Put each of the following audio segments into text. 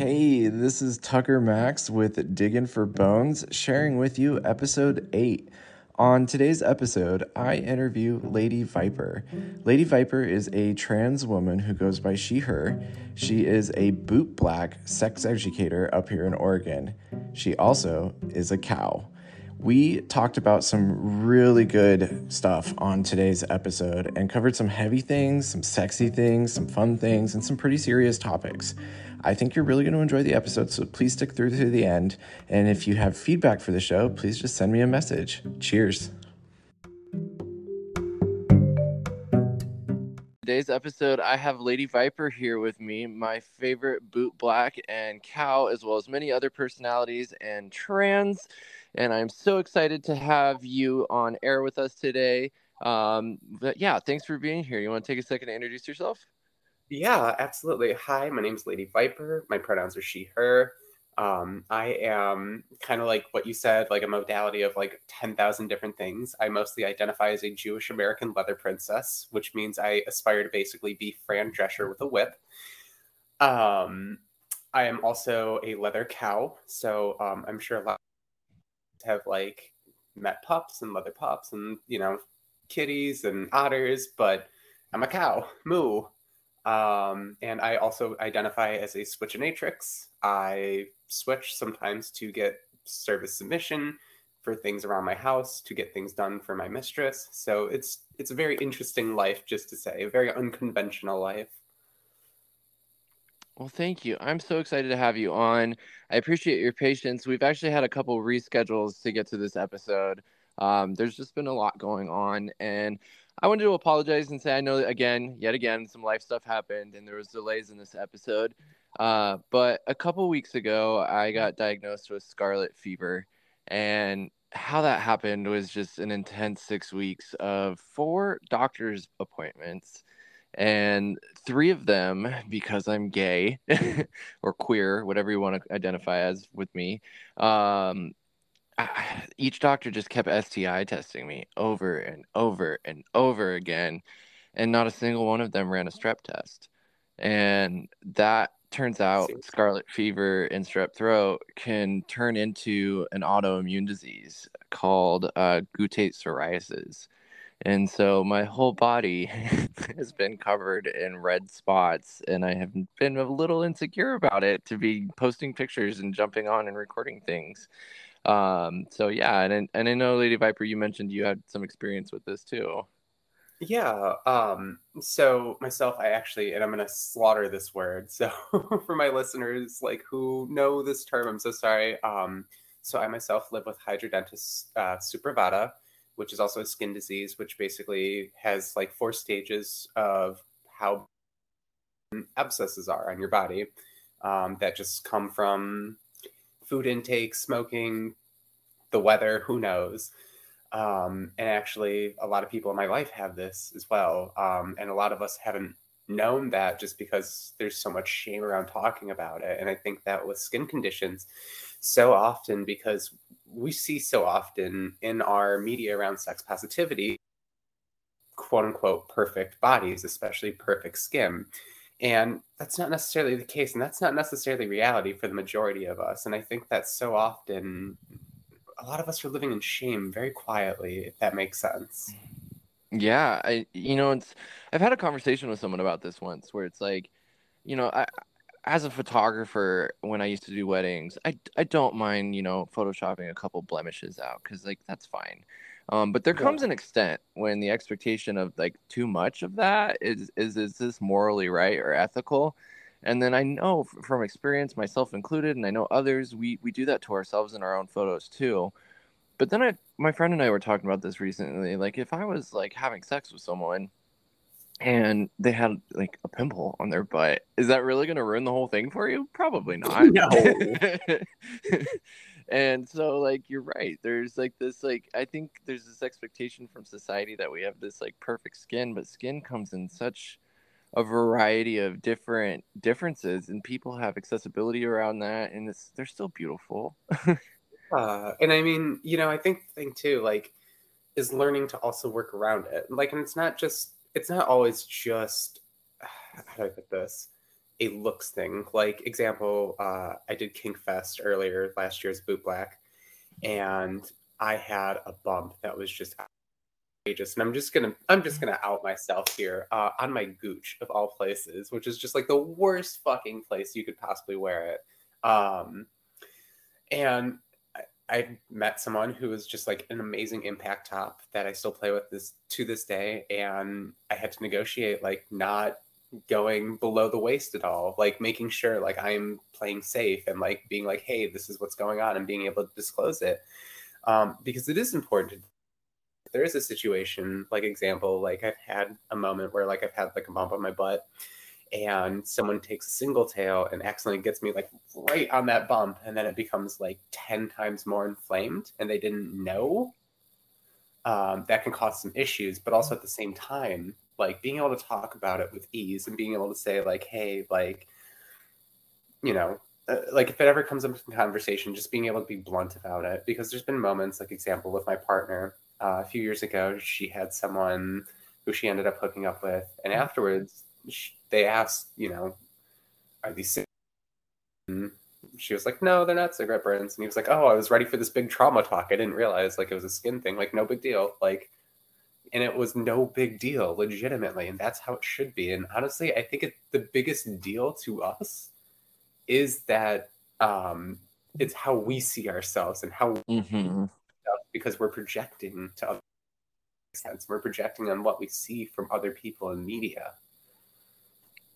Hey, this is Tucker Max with Digging for Bones, sharing with you episode 8. On today's episode, I interview Lady Viper. Lady Viper is a trans woman who goes by she, her. She is a boot black sex educator up here in Oregon. She also is a cow. We talked about some really good stuff on today's episode and covered some heavy things, some sexy things, some fun things, and some pretty serious topics. I think you're really going to enjoy the episode, so please stick through to the end. And if you have feedback for the show, please just send me a message. Cheers. Today's episode, I have Lady Viper here with me, my favorite boot black and cow, as well as many other personalities and trans. And I'm so excited to have you on air with us today. Um, but yeah, thanks for being here. You want to take a second to introduce yourself? Yeah, absolutely. Hi, my name's Lady Viper. My pronouns are she, her. Um, I am kind of like what you said, like a modality of like 10,000 different things. I mostly identify as a Jewish American leather princess, which means I aspire to basically be Fran Drescher with a whip. Um, I am also a leather cow. So um, I'm sure a lot have like met pups and leather pups and, you know, kitties and otters, but I'm a cow. Moo. Um, and I also identify as a switchinatrix. I switch sometimes to get service submission for things around my house, to get things done for my mistress. So it's it's a very interesting life, just to say, a very unconventional life. Well, thank you. I'm so excited to have you on. I appreciate your patience. We've actually had a couple reschedules to get to this episode. Um, there's just been a lot going on, and I wanted to apologize and say I know again, yet again, some life stuff happened and there was delays in this episode. Uh, but a couple weeks ago, I got diagnosed with scarlet fever, and how that happened was just an intense six weeks of four doctor's appointments, and three of them because I'm gay or queer, whatever you want to identify as with me. Um, each doctor just kept STI testing me over and over and over again, and not a single one of them ran a strep test. And that turns out scarlet fever and strep throat can turn into an autoimmune disease called uh, guttate psoriasis. And so my whole body has been covered in red spots, and I have been a little insecure about it to be posting pictures and jumping on and recording things. Um, so yeah, and and I know Lady Viper, you mentioned you had some experience with this too. Yeah. Um, so myself, I actually, and I'm gonna slaughter this word. So for my listeners, like who know this term, I'm so sorry. Um, so I myself live with hidradenitis uh, suppurata, which is also a skin disease, which basically has like four stages of how abscesses are on your body um, that just come from food intake, smoking, the weather, who knows. Um, and actually, a lot of people in my life have this as well. Um, and a lot of us haven't known that just because there's so much shame around talking about it. And I think that with skin conditions, so often because we see so often in our media around sex positivity, quote unquote, perfect bodies, especially perfect skin. And that's not necessarily the case. And that's not necessarily reality for the majority of us. And I think that so often a lot of us are living in shame very quietly, if that makes sense. Yeah, I you know, it's I've had a conversation with someone about this once where it's like, you know, I as a photographer when I used to do weddings, I I don't mind, you know, photoshopping a couple blemishes out cuz like that's fine. Um, but there comes an extent when the expectation of like too much of that is is is this morally right or ethical? And then I know from experience, myself included, and I know others, we we do that to ourselves in our own photos too. But then I, my friend and I were talking about this recently. Like, if I was like having sex with someone, and they had like a pimple on their butt, is that really going to ruin the whole thing for you? Probably not. No. and so like you're right there's like this like i think there's this expectation from society that we have this like perfect skin but skin comes in such a variety of different differences and people have accessibility around that and it's they're still beautiful uh, and i mean you know i think the thing too like is learning to also work around it like and it's not just it's not always just how do i put this a looks thing. Like example, uh, I did Kink Fest earlier last year's Boot Black, and I had a bump that was just outrageous. And I'm just gonna I'm just gonna out myself here uh, on my gooch of all places, which is just like the worst fucking place you could possibly wear it. Um, and I, met someone who was just like an amazing impact top that I still play with this to this day, and I had to negotiate like not going below the waist at all like making sure like i'm playing safe and like being like hey this is what's going on and being able to disclose it um, because it is important. There is a situation like example like i've had a moment where like i've had like a bump on my butt and someone takes a single tail and accidentally gets me like right on that bump and then it becomes like 10 times more inflamed and they didn't know um, that can cause some issues but also at the same time like being able to talk about it with ease and being able to say like hey like you know uh, like if it ever comes up in conversation just being able to be blunt about it because there's been moments like example with my partner uh, a few years ago she had someone who she ended up hooking up with and afterwards she, they asked you know are these she was like no they're not cigarette burns. And he was like oh i was ready for this big trauma talk. I didn't realize like it was a skin thing. Like no big deal. Like and it was no big deal legitimately. And that's how it should be. And honestly i think it, the biggest deal to us is that um it's how we see ourselves and how mm-hmm. because we're projecting to other sense. We're projecting on what we see from other people in media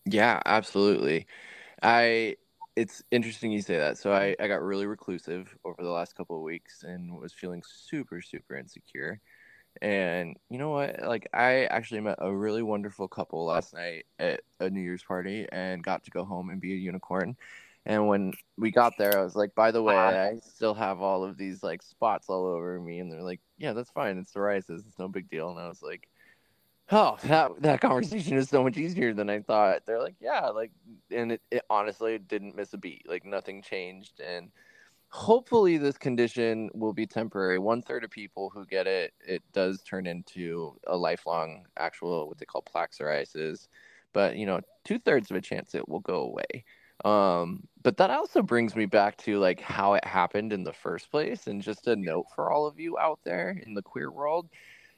yeah absolutely i it's interesting you say that so i i got really reclusive over the last couple of weeks and was feeling super super insecure and you know what? Like, I actually met a really wonderful couple last night at a New Year's party and got to go home and be a unicorn. And when we got there, I was like, by the way, I still have all of these like spots all over me. And they're like, yeah, that's fine. It's psoriasis. It's no big deal. And I was like, oh, that, that conversation is so much easier than I thought. They're like, yeah, like, and it, it honestly didn't miss a beat. Like, nothing changed. And, hopefully this condition will be temporary one third of people who get it it does turn into a lifelong actual what they call plaque psoriasis but you know two thirds of a chance it will go away um but that also brings me back to like how it happened in the first place and just a note for all of you out there in the queer world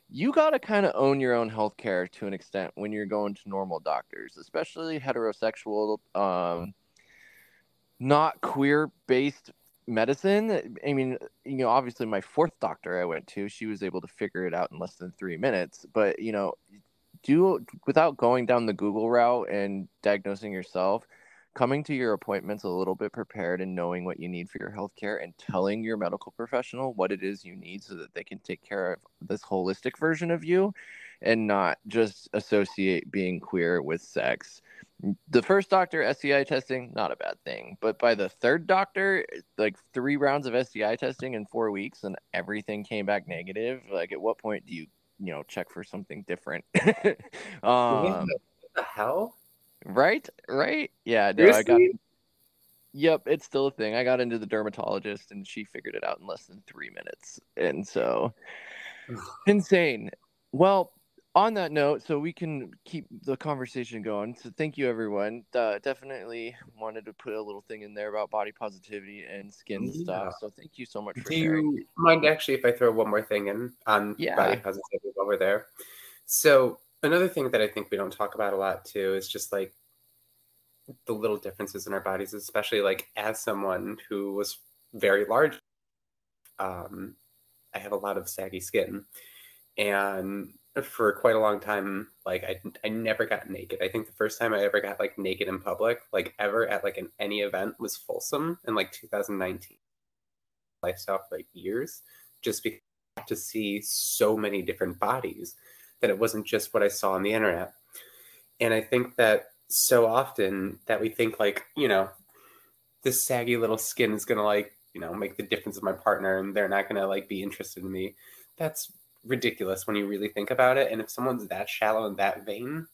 you got to kind of own your own healthcare to an extent when you're going to normal doctors especially heterosexual um not queer based medicine. I mean you know obviously my fourth doctor i went to she was able to figure it out in less than three minutes but you know do without going down the google route and diagnosing yourself coming to your appointments a little bit prepared and knowing what you need for your health care and telling your medical professional what it is you need so that they can take care of this holistic version of you and not just associate being queer with sex the first doctor STI testing, not a bad thing. But by the third doctor, like three rounds of STI testing in four weeks and everything came back negative. Like, at what point do you, you know, check for something different? um, what the hell? Right, right. Yeah, no, I got. Yep, it's still a thing. I got into the dermatologist and she figured it out in less than three minutes. And so, insane. Well, on that note, so we can keep the conversation going. So thank you, everyone. Uh, definitely wanted to put a little thing in there about body positivity and skin yeah. stuff. So thank you so much for Do sharing. you mind actually if I throw one more thing in on yeah. body positivity while we're there? So another thing that I think we don't talk about a lot too is just like the little differences in our bodies, especially like as someone who was very large. Um, I have a lot of saggy skin, and for quite a long time like I, I never got naked. I think the first time i ever got like naked in public like ever at like an any event was folsom in like 2019 lifestyle for like years just because to see so many different bodies that it wasn't just what i saw on the internet and i think that so often that we think like you know this saggy little skin is gonna like you know make the difference of my partner and they're not gonna like be interested in me that's ridiculous when you really think about it. And if someone's that shallow and that vain,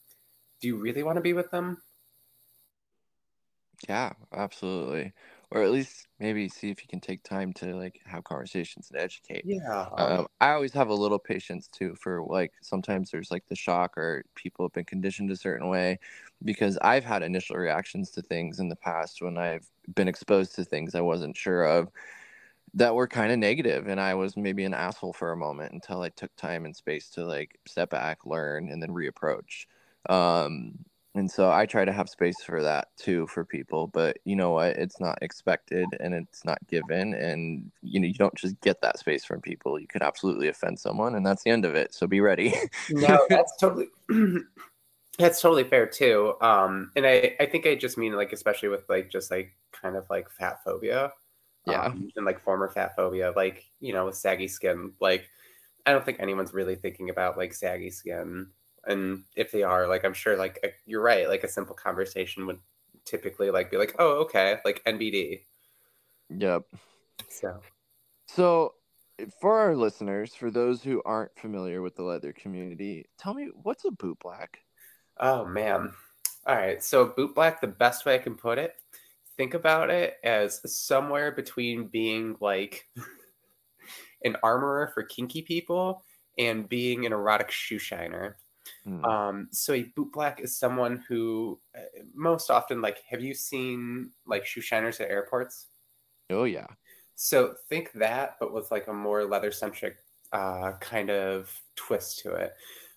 do you really want to be with them? Yeah, absolutely. Or at least maybe see if you can take time to like have conversations and educate. Yeah. Um, I always have a little patience too for like sometimes there's like the shock or people have been conditioned a certain way because I've had initial reactions to things in the past when I've been exposed to things I wasn't sure of that were kind of negative and I was maybe an asshole for a moment until I took time and space to like step back, learn and then reapproach. Um, and so I try to have space for that too for people, but you know what? It's not expected and it's not given and you know you don't just get that space from people. You could absolutely offend someone and that's the end of it. So be ready. no, that's totally that's totally fair too. Um and I I think I just mean like especially with like just like kind of like fat phobia. Yeah. Um, and like former fat phobia like, you know, with saggy skin like I don't think anyone's really thinking about like saggy skin and if they are like i'm sure like a, you're right like a simple conversation would typically like be like oh okay like nbd yep so. So for our listeners for those who aren't familiar with the leather community tell me what's a boot black? Oh man. All right. So boot black the best way i can put it think about it as somewhere between being like an armorer for kinky people and being an erotic shoe shiner Mm. Um, so a boot black is someone who uh, most often like have you seen like shoe shiners at airports? Oh yeah. So think that, but with like a more leather centric uh, kind of twist to it.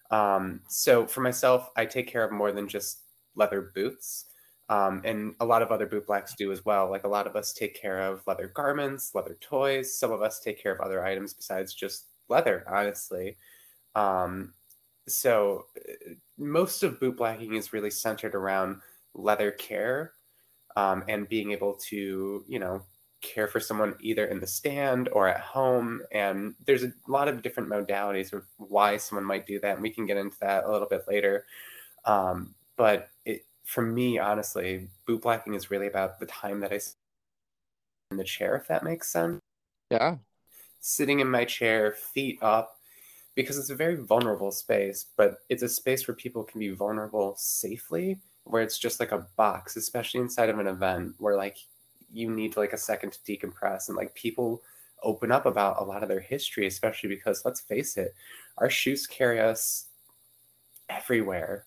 Um, so for myself, I take care of more than just leather boots. Um, and a lot of other boot blacks do as well. Like a lot of us take care of leather garments, leather toys. Some of us take care of other items besides just leather, honestly. Um, so uh, most of boot blacking is really centered around leather care um, and being able to you know care for someone either in the stand or at home. And there's a lot of different modalities of why someone might do that and we can get into that a little bit later. Um, but it, for me honestly boot blacking is really about the time that i sit in the chair if that makes sense. Yeah. Sitting in my chair feet up because it's a very vulnerable space, but it's a space where people can be vulnerable safely, where it's just like a box, especially inside of an event where like you need like a second to decompress and like people open up about a lot of their history, especially because let's face it, our shoes carry us everywhere.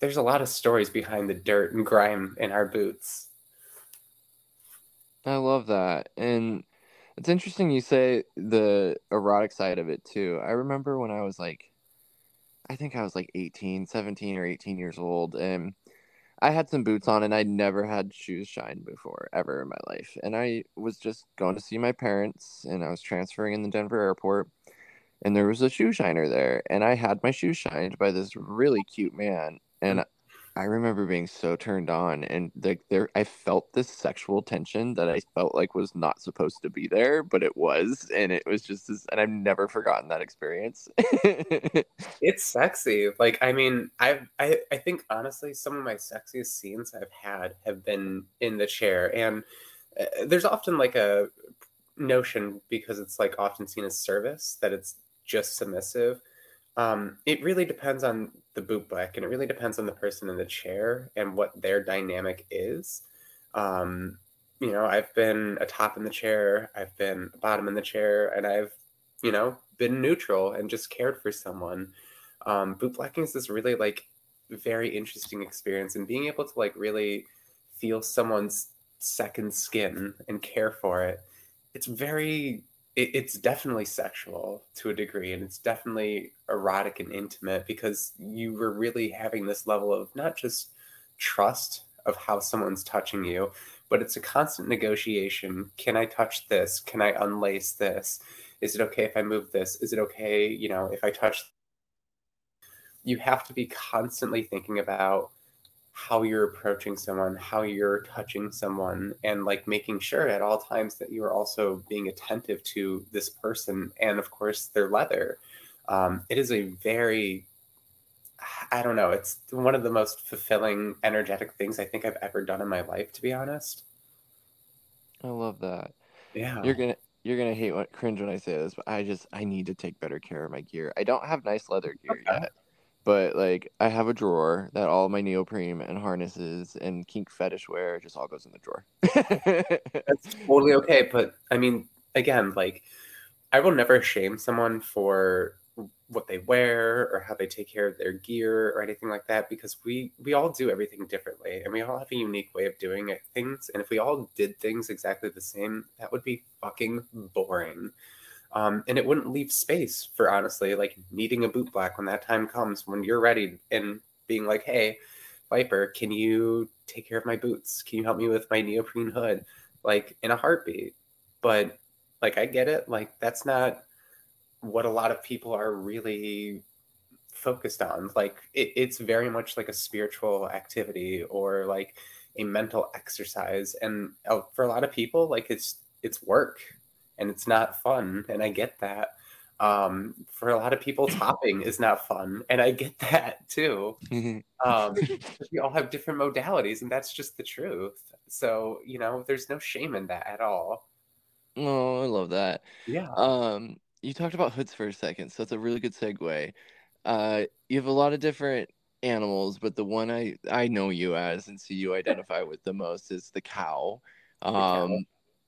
There's a lot of stories behind the dirt and grime in our boots. I love that. And it's interesting you say the erotic side of it too. I remember when I was like I think I was like 18, 17 or 18 years old and I had some boots on and I'd never had shoes shine before ever in my life. And I was just going to see my parents and I was transferring in the Denver airport and there was a shoe shiner there and I had my shoes shined by this really cute man and mm. I remember being so turned on and like there I felt this sexual tension that I felt like was not supposed to be there, but it was and it was just this and I've never forgotten that experience. it's sexy. Like I mean, I I I think honestly some of my sexiest scenes I've had have been in the chair and uh, there's often like a notion because it's like often seen as service that it's just submissive um, it really depends on the boot black, and it really depends on the person in the chair and what their dynamic is. Um, you know, I've been a top in the chair, I've been a bottom in the chair, and I've, you know, been neutral and just cared for someone. Um, boot blacking is this really like very interesting experience, and being able to like really feel someone's second skin and care for it. It's very it, it's definitely sexual to a degree and it's definitely erotic and intimate because you were really having this level of not just trust of how someone's touching you but it's a constant negotiation. Can i touch this? Can i unlace this? Is it okay if i move this? Is it okay you know if i touch? You have to be constantly thinking about how you're approaching someone, how you're touching someone, and like making sure at all times that you are also being attentive to this person and, of course, their leather. Um, it is a very, I don't know, it's one of the most fulfilling, energetic things I think I've ever done in my life, to be honest. I love that. Yeah. You're gonna you're gonna hate what cringe when I say this, but I just I need to take better care of my gear. I don't have nice leather gear okay. yet but like I have a drawer that all my neoprene and harnesses and kink fetish wear just all goes in the drawer. That's totally okay, but I mean, again, like I will never shame someone for what they wear or how they take care of their gear or anything like that because we we all do everything differently and we all have a unique way of doing things and if we all did things exactly the same that would be fucking boring um, and it wouldn't leave space for honestly like needing a boot black when that time comes when you're ready and being like hey viper can you take care of my boots? Can you help me with my neoprene hood? Like in a heartbeat. But like i get it. Like that's not what a lot of people are really focused on. Like it, it's very much like a spiritual activity or like a mental exercise. And uh, for a lot of people like it's it's work and it's not fun and i get that. Um, for a lot of people topping is not fun and i get that too. Um, we all have different modalities and that's just the truth. So you know there's no shame in that at all. Oh i love that. Yeah. Um you talked about hoods for a second so that's a really good segue. Uh you have a lot of different animals but the one i i know you as and see you identify with the most is the cow. Um the cow.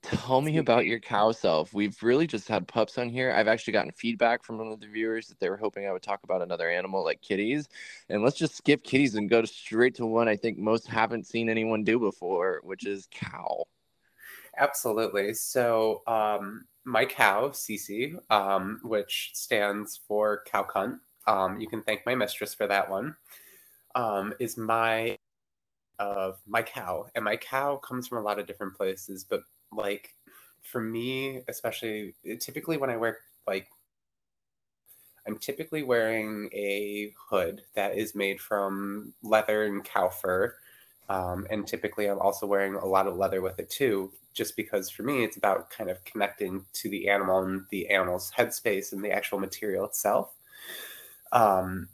Tell me about your cow self. We've really just had pups on here. I've actually gotten feedback from one of the viewers that they were hoping I would talk about another animal like kitties. And let's just skip kitties and go straight to one I think most haven't seen anyone do before, which is cow. Absolutely. So, um, my cow, Cece, um, which stands for cow cunt, um, you can thank my mistress for that one, um, is my of my cow. And my cow comes from a lot of different places, but like for me, especially typically when I wear like I'm typically wearing a hood that is made from leather and cow fur. Um, and typically, I'm also wearing a lot of leather with it too, just because for me, it's about kind of connecting to the animal and the animal's headspace and the actual material itself. Um,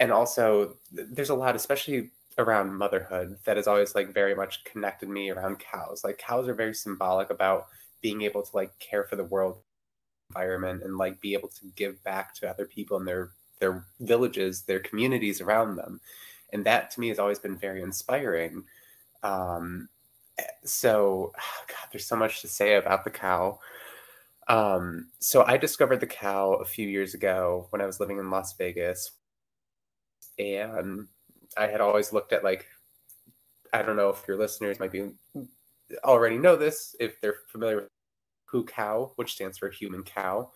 and also, there's a lot, especially around motherhood that has always like very much connected me around cows. Like cows are very symbolic about being able to like care for the world environment and like be able to give back to other people in their their villages, their communities around them. And that to me has always been very inspiring. Um, so God, there's so much to say about the cow. Um, so I discovered the cow a few years ago when I was living in Las Vegas. And I had always looked at like I don't know if your listeners might be already know this if they're familiar with hucow, which stands for human cow,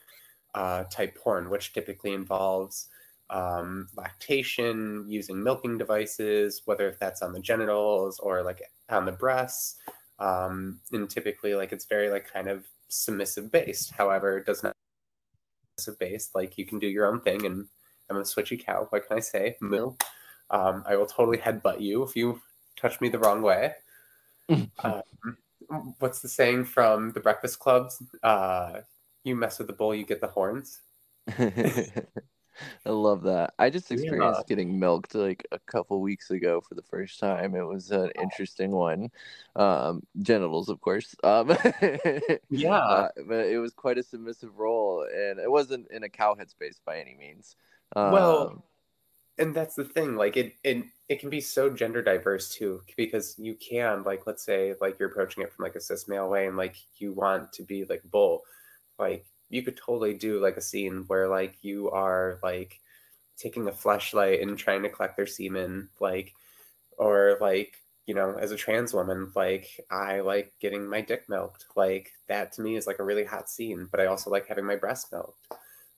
uh, type porn, which typically involves um, lactation, using milking devices, whether that's on the genitals or like on the breasts. Um, and typically, like it's very like kind of submissive based. However, it does not submissive based. Like you can do your own thing, and I'm a switchy cow. What can I say? Moo. Um, I will totally headbutt you if you touch me the wrong way. um, what's the saying from the Breakfast Clubs? Uh, you mess with the bull, you get the horns. I love that. I just experienced yeah. getting milked like a couple weeks ago for the first time. It was an interesting one. Um, genitals, of course. Um, yeah, uh, but it was quite a submissive role, and it wasn't in a cow headspace by any means. Um, well, and that's the thing like it, it it can be so gender diverse too because you can like let's say like you're approaching it from like a cis male way and like you want to be like bull. Like you could totally do like a scene where like you are like taking a flashlight and trying to collect their semen like or like you know as a trans woman like i like getting my dick milked. Like that to me is like a really hot scene but i also like having my breast milked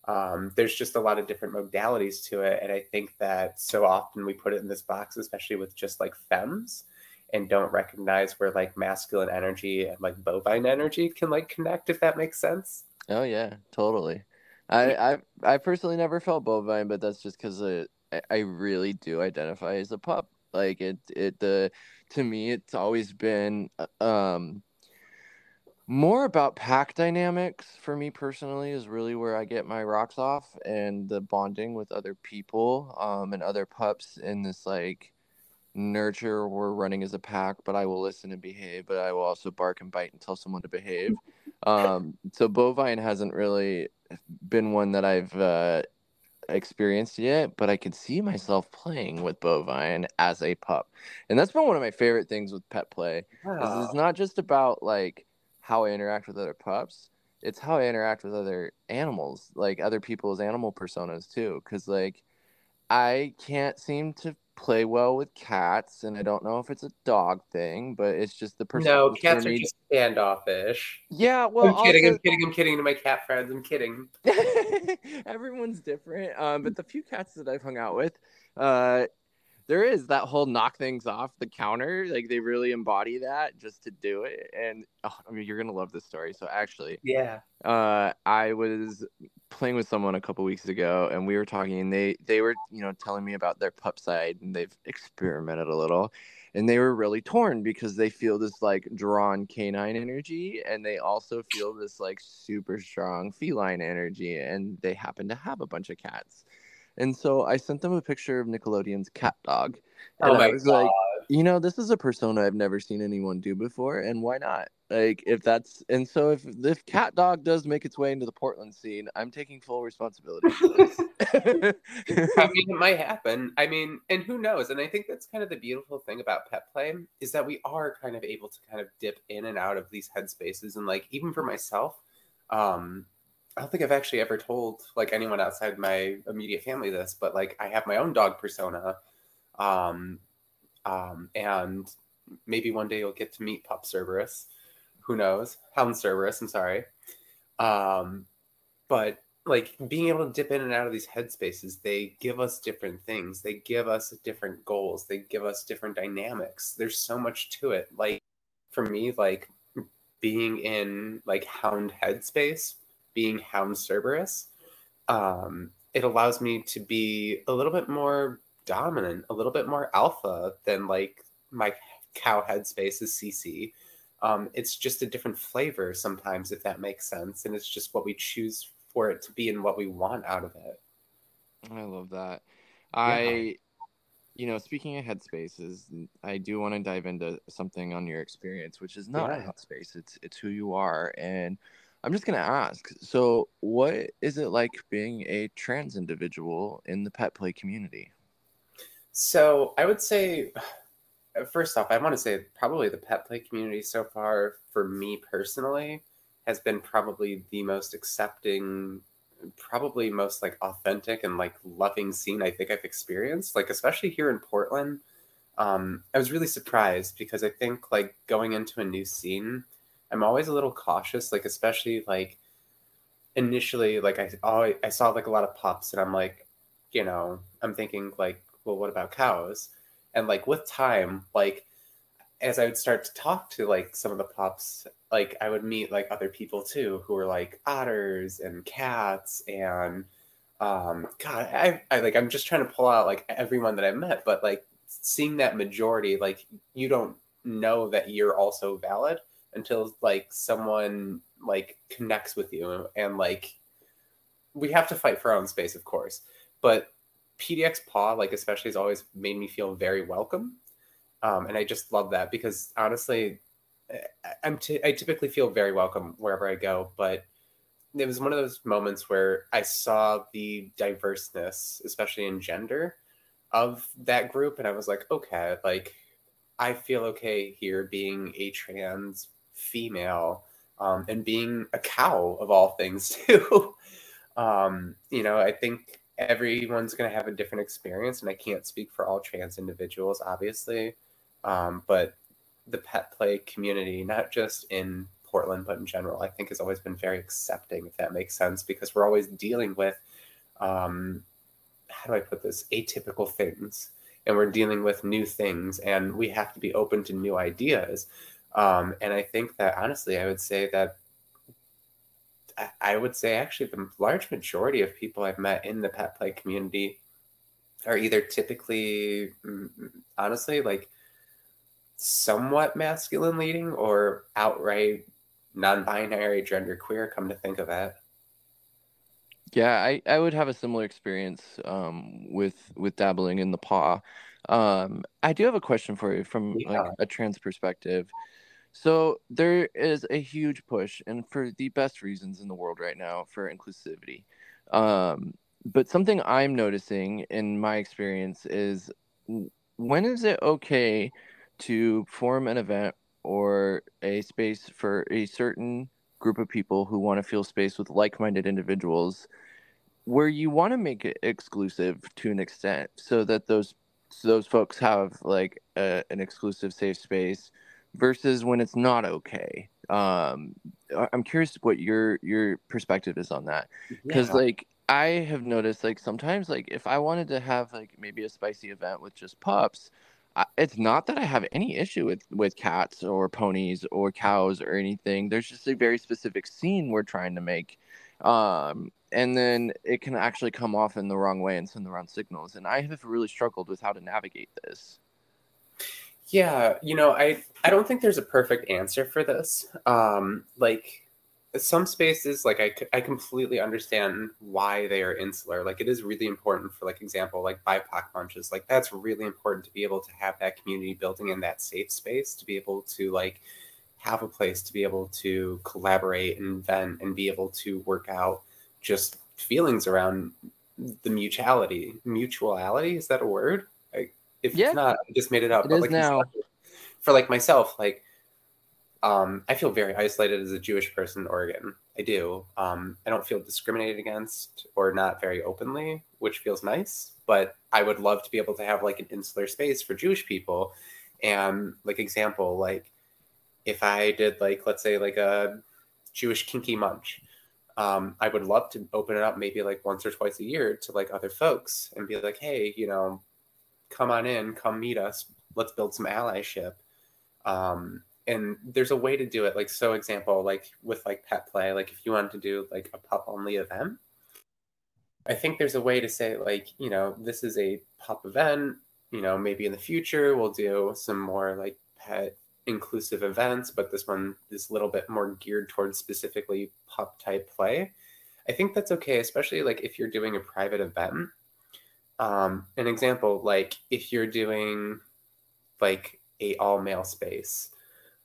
um, there's just a lot of different modalities to it. And I think that so often we put it in this box, especially with just like femmes, and don't recognize where like masculine energy and like bovine energy can like connect, if that makes sense. Oh yeah, totally. I I, I personally never felt bovine, but that's just because I, I really do identify as a pup. Like it it the to me it's always been uh, um more about pack dynamics for me personally is really where I get my rocks off and the bonding with other people um, and other pups in this like nurture we're running as a pack but I will listen and behave but I will also bark and bite and tell someone to behave um, so bovine hasn't really been one that I've uh, experienced yet, but I could see myself playing with bovine as a pup, and that's been one of my favorite things with pet play. Wow. It's not just about like how I interact with other pups; it's how I interact with other animals, like other people's animal personas too. Because like I can't seem to play well with cats, and I don't know if it's a dog thing, but it's just the person. No, cats are just standoffish. Yeah, well, I'm kidding. Also... I'm kidding. I'm kidding to my cat friends. I'm kidding. Everyone's different, um, but the few cats that I've hung out with, uh, there is that whole knock things off the counter. Like they really embody that just to do it. And oh, I mean, you're gonna love this story. So actually, yeah, uh, I was playing with someone a couple weeks ago, and we were talking, and they they were you know telling me about their pup side, and they've experimented a little. And they were really torn because they feel this like drawn canine energy, and they also feel this like super strong feline energy, and they happen to have a bunch of cats. And so I sent them a picture of Nickelodeon's CatDog. And oh I was God. like, you know, this is a persona I've never seen anyone do before, and why not? Like, if that's and so if if CatDog does make its way into the Portland scene, I'm taking full responsibility. I mean, it might happen. I mean, and who knows? And I think that's kind of the beautiful thing about pet play is that we are kind of able to kind of dip in and out of these headspaces, and like even for myself, um, I don't think I've actually ever told like anyone outside my immediate family this, but like I have my own dog persona. Um, um, and maybe one day you'll get to meet Pup Cerberus. Who knows? Hound Cerberus, I'm sorry. Um, but like being able to dip in and out of these headspaces, they give us different things. They give us different goals. They give us different dynamics. There's so much to it. Like for me, like being in like hound headspace being Hound Cerberus, um, it allows me to be a little bit more dominant, a little bit more alpha than like my cow headspace is CC. Um, it's just a different flavor sometimes, if that makes sense, and it's just what we choose for it to be and what we want out of it. I love that. Yeah. I, you know, speaking of headspaces, I do want to dive into something on your experience, which is not yeah. a headspace. It's it's who you are, and I'm just going to ask so, what is it like being a trans individual in the pet play community? So, I would say, first off, I want to say probably the pet play community so far, for me personally, has been probably the most accepting, probably most like authentic and like loving scene I think I've experienced. Like, especially here in Portland. Um, I was really surprised because I think like going into a new scene, I'm always a little cautious, like especially like initially, like I always, I saw like a lot of pups, and I'm like, you know, I'm thinking like, well, what about cows? And like with time, like as I would start to talk to like some of the pups, like I would meet like other people too who were like otters and cats and um God, I, I like I'm just trying to pull out like everyone that I met, but like seeing that majority, like you don't know that you're also valid until like someone like connects with you and like we have to fight for our own space of course. But pdx paw like especially has always made me feel very welcome. Um, and i just love that because honestly i'm t- I typically feel very welcome wherever i go but it was one of those moments where i saw the diverseness especially in gender of that group and i was like okay like i feel okay here being a trans female um, and being a cow of all things too. um, you know, I think everyone's going to have a different experience, and I can't speak for all trans individuals, obviously, um, but the pet play community, not just in Portland, but in general, I think has always been very accepting, if that makes sense, because we're always dealing with, um, how do I put this, atypical things. And we're dealing with new things, and we have to be open to new ideas. Um, and I think that honestly, I would say that I would say actually the large majority of people I've met in the pet play community are either typically, mm, honestly, like somewhat masculine leading or outright non-binary gender queer come to think of it. Yeah i, I would have a similar experience um, with with dabbling in the paw. Um, i do have a question for you from yeah. like a trans perspective so there is a huge push, and for the best reasons in the world right now, for inclusivity. Um, but something I'm noticing in my experience is when is it okay to form an event or a space for a certain group of people who want to feel space with like-minded individuals where you want to make it exclusive to an extent so that those so those folks have like a, an exclusive safe space versus when it's not okay. Um i'm curious what your your perspective is on that. Because yeah. like i have noticed like sometimes like if i wanted to have like maybe a spicy event with just pups I, it's not that i have any issue with with cats or ponies or cows or anything. There's just a very specific scene we're trying to make um and then it can actually come off in the wrong way and send the wrong signals. And i have really struggled with how to navigate this yeah you know i i don't think there's a perfect answer for this um like some spaces like I, I completely understand why they are insular like it is really important for like example like bipoc munches like that's really important to be able to have that community building in that safe space to be able to like have a place to be able to collaborate and vent and be able to work out just feelings around the mutuality. Mutuality is that a word? If yeah. it's not, I just made it up. It but like now. For like myself, like um, I feel very isolated as a Jewish person in Oregon. I do. Um, I don't feel discriminated against or not very openly, which feels nice. But I would love to be able to have like an insular space for Jewish people. And like example, like if I did like let's say like a Jewish kinky munch, um, I would love to open it up maybe like once or twice a year to like other folks and be like, hey, you know, come on in, come meet us, let's build some allyship. Um, and there's a way to do it. Like, so example, like with like pet play, like if you wanted to do like a pup only event, I think there's a way to say like, you know, this is a pup event. You know, maybe in the future we'll do some more like pet inclusive events, but this one is a little bit more geared towards specifically pup type play. I think that's okay, especially like if you're doing a private event. Um, an example, like if you're doing like a all male space,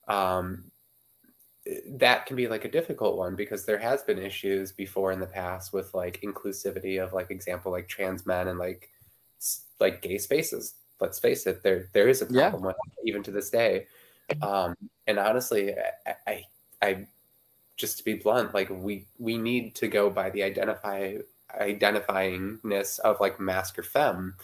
um, that can be like a difficult one because there has been issues before in the past with like inclusivity of like example like trans men and like like gay spaces. Let's face it, there there is a problem yeah. with even to this day. Um, and honestly, I, I, I, just to be blunt, like we we need to go by the identify identifyingness of like masc or fem.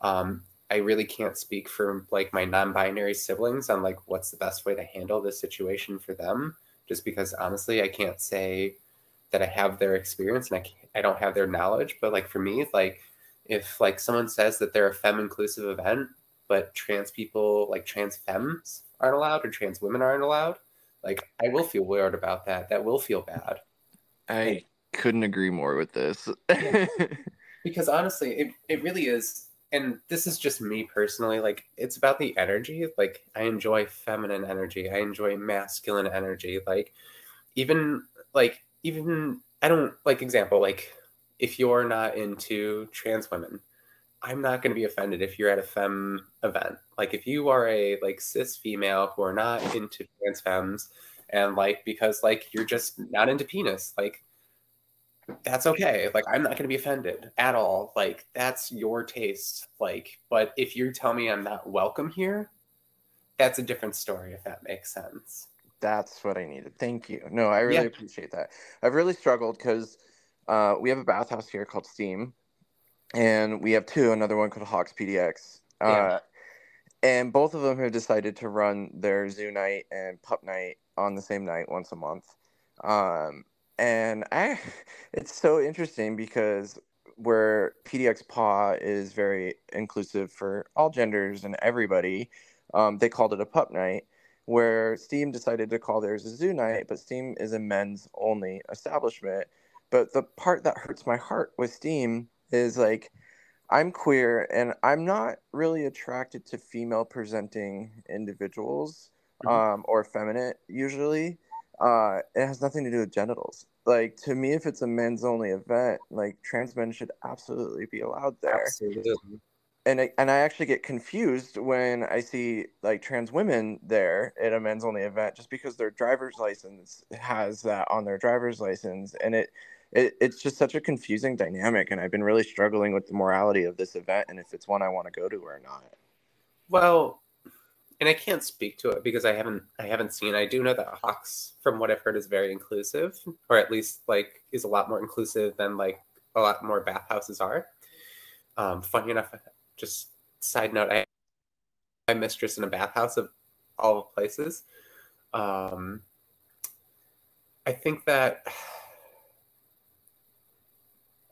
Um, I really can't speak for like my non-binary siblings on like what's the best way to handle this situation for them. Just because honestly, I can't say that I have their experience and I I don't have their knowledge. But like for me, like if like someone says that they're a fem inclusive event, but trans people like trans femmes aren't allowed or trans women aren't allowed, like I will feel weird about that. That will feel bad. I couldn't agree more with this. because honestly, it, it really is and this is just me personally like it's about the energy like i enjoy feminine energy i enjoy masculine energy like even like even i don't like example like if you're not into trans women I'm not going to be offended if you're at a fem event. Like if you are a like cis female who are not into trans femmes and like because like you're just not into penis, like that's okay. Like I'm not going to be offended at all. Like that's your taste. Like but if you tell me I'm not welcome here, that's a different story if that makes sense. That's what I needed. Thank you. No, I really yeah. appreciate that. I've really struggled cuz uh, we have a bathhouse here called Steam and we have two. Another one called Hawks PDX. Yeah. Uh, and both of them have decided to run their zoo night and pup night on the same night once a month. Um, and I, it's so interesting because where PDX Paw is very inclusive for all genders and everybody, um, they called it a pup night. Where Steam decided to call theirs a zoo night, but Steam is a men's only establishment. But the part that hurts my heart with Steam is like I'm queer and I'm not really attracted to female presenting individuals mm-hmm. um, or feminine usually. Uh, it has nothing to do with genitals. Like to me, if it's a men's only event, like trans men should absolutely be allowed there. Absolutely. And I, and I actually get confused when I see like trans women there at a men's only event just because their driver's license has that on their driver's license and it it, it's just such a confusing dynamic and i've been really struggling with the morality of this event and if it's one i want to go to or not well and i can't speak to it because i haven't i haven't seen i do know that hawks from what i've heard is very inclusive or at least like is a lot more inclusive than like a lot more bathhouses are um funny enough just side note i my mistress in a bathhouse of all places um i think that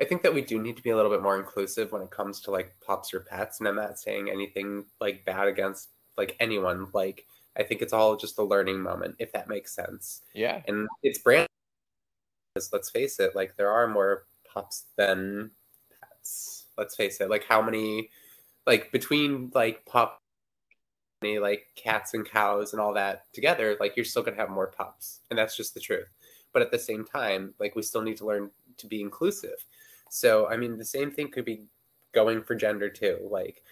I think that we do need to be a little bit more inclusive when it comes to like pups or pets. And I'm not saying anything like bad against like anyone. Like I think it's all just a learning moment, if that makes sense. Yeah. And it's brand let's face it, like there are more pups than pets. Let's face it. Like how many like between like pup like cats and cows and all that together, like you're still gonna have more pups. And that's just the truth. But at the same time, like we still need to learn to be inclusive so, I mean, the same thing could be going for gender too. Like,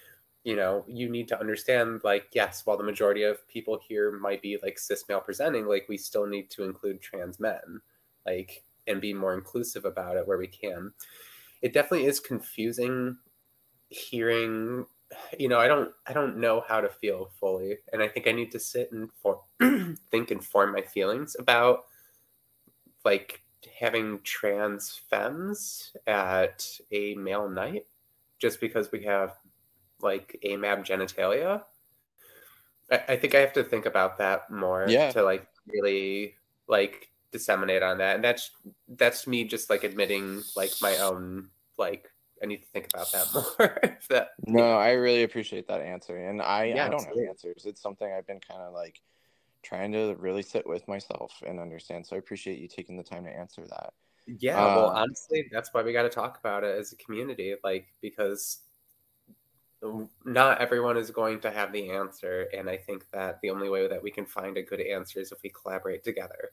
you know, you need to understand, like, yes, while the majority of people here might be like cis male presenting, like, we still need to include trans men, like, and be more inclusive about it where we can. It definitely is confusing hearing you know i don't i don't know how to feel fully and i think i need to sit and for, think and form my feelings about like having trans femmes at a male night just because we have like AMAB genitalia. I, I think I have to think about that more yeah. to like really like disseminate on that. And that's that's me just like admitting like my own like I need to think about that more. that, no, I really appreciate that answer. And I, yeah, I don't have answers. It's something I've been kind of like trying to really sit with myself and understand. So I appreciate you taking the time to answer that. Yeah, uh, well, honestly, that's why we got to talk about it as a community, like because not everyone is going to have the answer, and I think that the only way that we can find a good answer is if we collaborate together.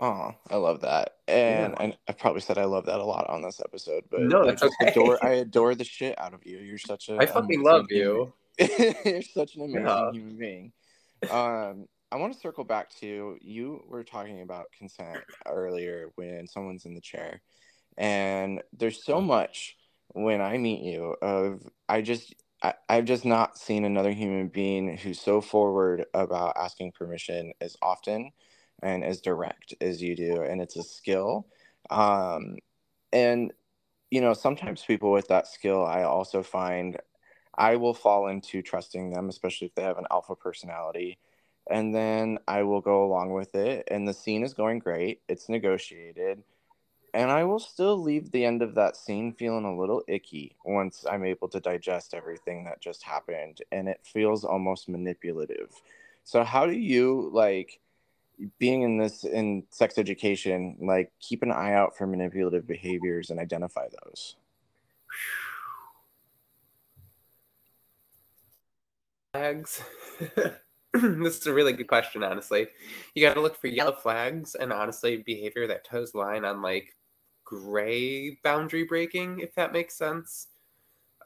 Oh, I love that, and yeah. I, I probably said I love that a lot on this episode, but no, that's I okay. Adore, I adore the shit out of you. You're such a I fucking love you. You're such an amazing yeah. human being um, I want to circle back to you were talking about consent earlier when someone's in the chair. And there's so much when I meet you of I just I, I've just not seen another human being who's so forward about asking permission as often and as direct as you do. And it's a skill. Um, and you know, sometimes people with that skill I also find I will fall into trusting them, especially if they have an alpha personality. And then I will go along with it. And the scene is going great. It's negotiated. And I will still leave the end of that scene feeling a little icky once I'm able to digest everything that just happened. And it feels almost manipulative. So, how do you like being in this in sex education, like keep an eye out for manipulative behaviors and identify those? flags? this is a really good question, honestly. You got to look for yellow flags and honestly behavior that toes line on like gray boundary breaking, if that makes sense.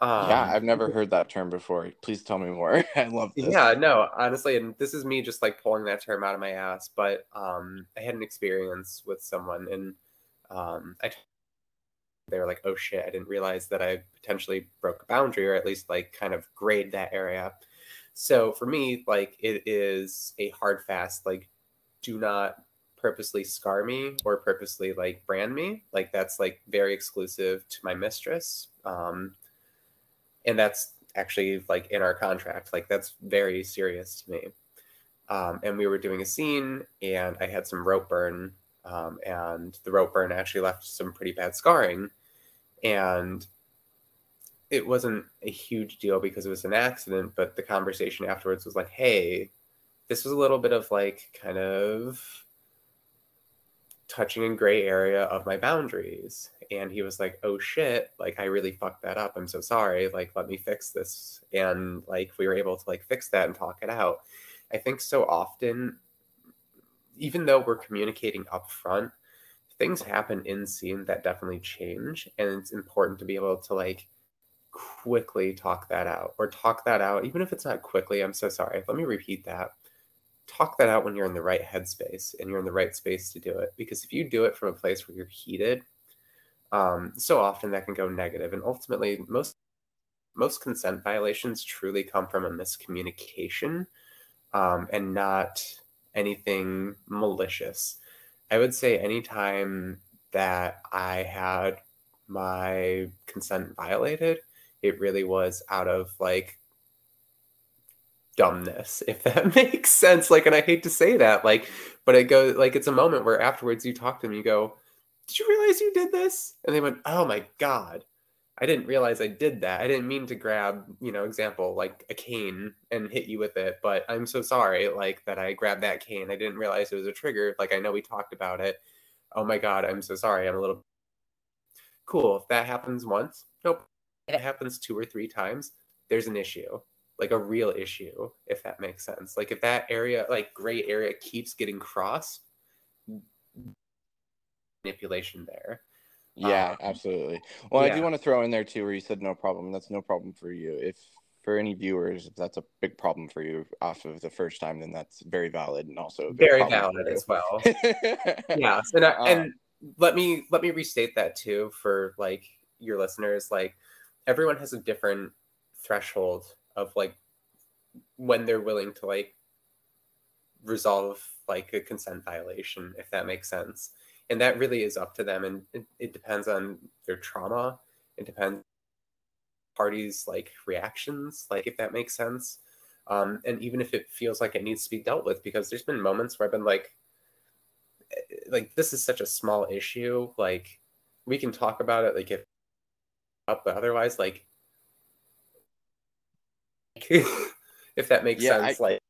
Um, yeah, I've never heard that term before. Please tell me more. I love this. Yeah, no, honestly, and this is me just like pulling that term out of my ass. But um, I had an experience with someone, and um, I they were like, "Oh shit, I didn't realize that I potentially broke a boundary, or at least like kind of grayed that area." So for me, like it is a hard fast, like do not purposely scar me or purposely like brand me. Like that's like very exclusive to my mistress. Um, and that's actually like in our contract. Like that's very serious to me. Um, and we were doing a scene and I had some rope burn. Um, and the rope burn actually left some pretty bad scarring. And it wasn't a huge deal because it was an accident, but the conversation afterwards was like, hey, this was a little bit of like kind of touching in gray area of my boundaries. And he was like, oh shit, like I really fucked that up. I'm so sorry. Like, let me fix this. And like we were able to like fix that and talk it out. I think so often, even though we're communicating up front, things happen in scene that definitely change. And it's important to be able to like quickly talk that out or talk that out even if it's not quickly i'm so sorry let me repeat that talk that out when you're in the right headspace and you're in the right space to do it. Because if you do it from a place where you're heated, um, so often that can go negative, and ultimately most most consent violations truly come from a miscommunication um, and not anything malicious. I would say anytime that I had my consent violated, it really was out of like dumbness, if that makes sense. Like, and I hate to say that, like, but it goes like it's a moment where afterwards you talk to them, you go, Did you realize you did this? And they went, Oh my God. I didn't realize I did that. I didn't mean to grab, you know, example, like a cane and hit you with it, but I'm so sorry, like that I grabbed that cane. I didn't realize it was a trigger. Like I know we talked about it. Oh my God, I'm so sorry. I'm a little cool. If that happens once, nope. It happens two or three times, there's an issue like a real issue, if that makes sense. Like if that area, like gray area, keeps getting crossed, manipulation there. Yeah, um, absolutely. Well, yeah. I do want to throw in there too, where you said no problem. That's no problem for you. If for any viewers, if that's a big problem for you off of the first time, then that's very valid and also very valid as well. yeah, and uh, and let me let me restate that too for like your listeners. Like everyone has a different threshold of like when they're willing to like resolve like a consent violation if that makes sense. And that really is up to them and it, it depends on their trauma. It depends parties like reactions like if that makes sense. Um, and even if it feels like it needs to be dealt with because there's been moments where i've been like eh, like this is such a small issue like we can talk about it like if up but otherwise like if that makes yeah, sense. I, like,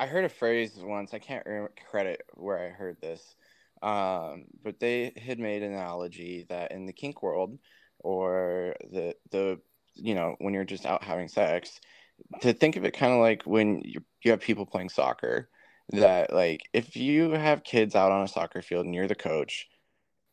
I heard a phrase once. I can't remember credit where I heard this, um, but they had made an analogy that in the kink world, or the the you know when you're just out having sex, to think of it kind of like when you you have people playing soccer. That like if you have kids out on a soccer field and you're the coach,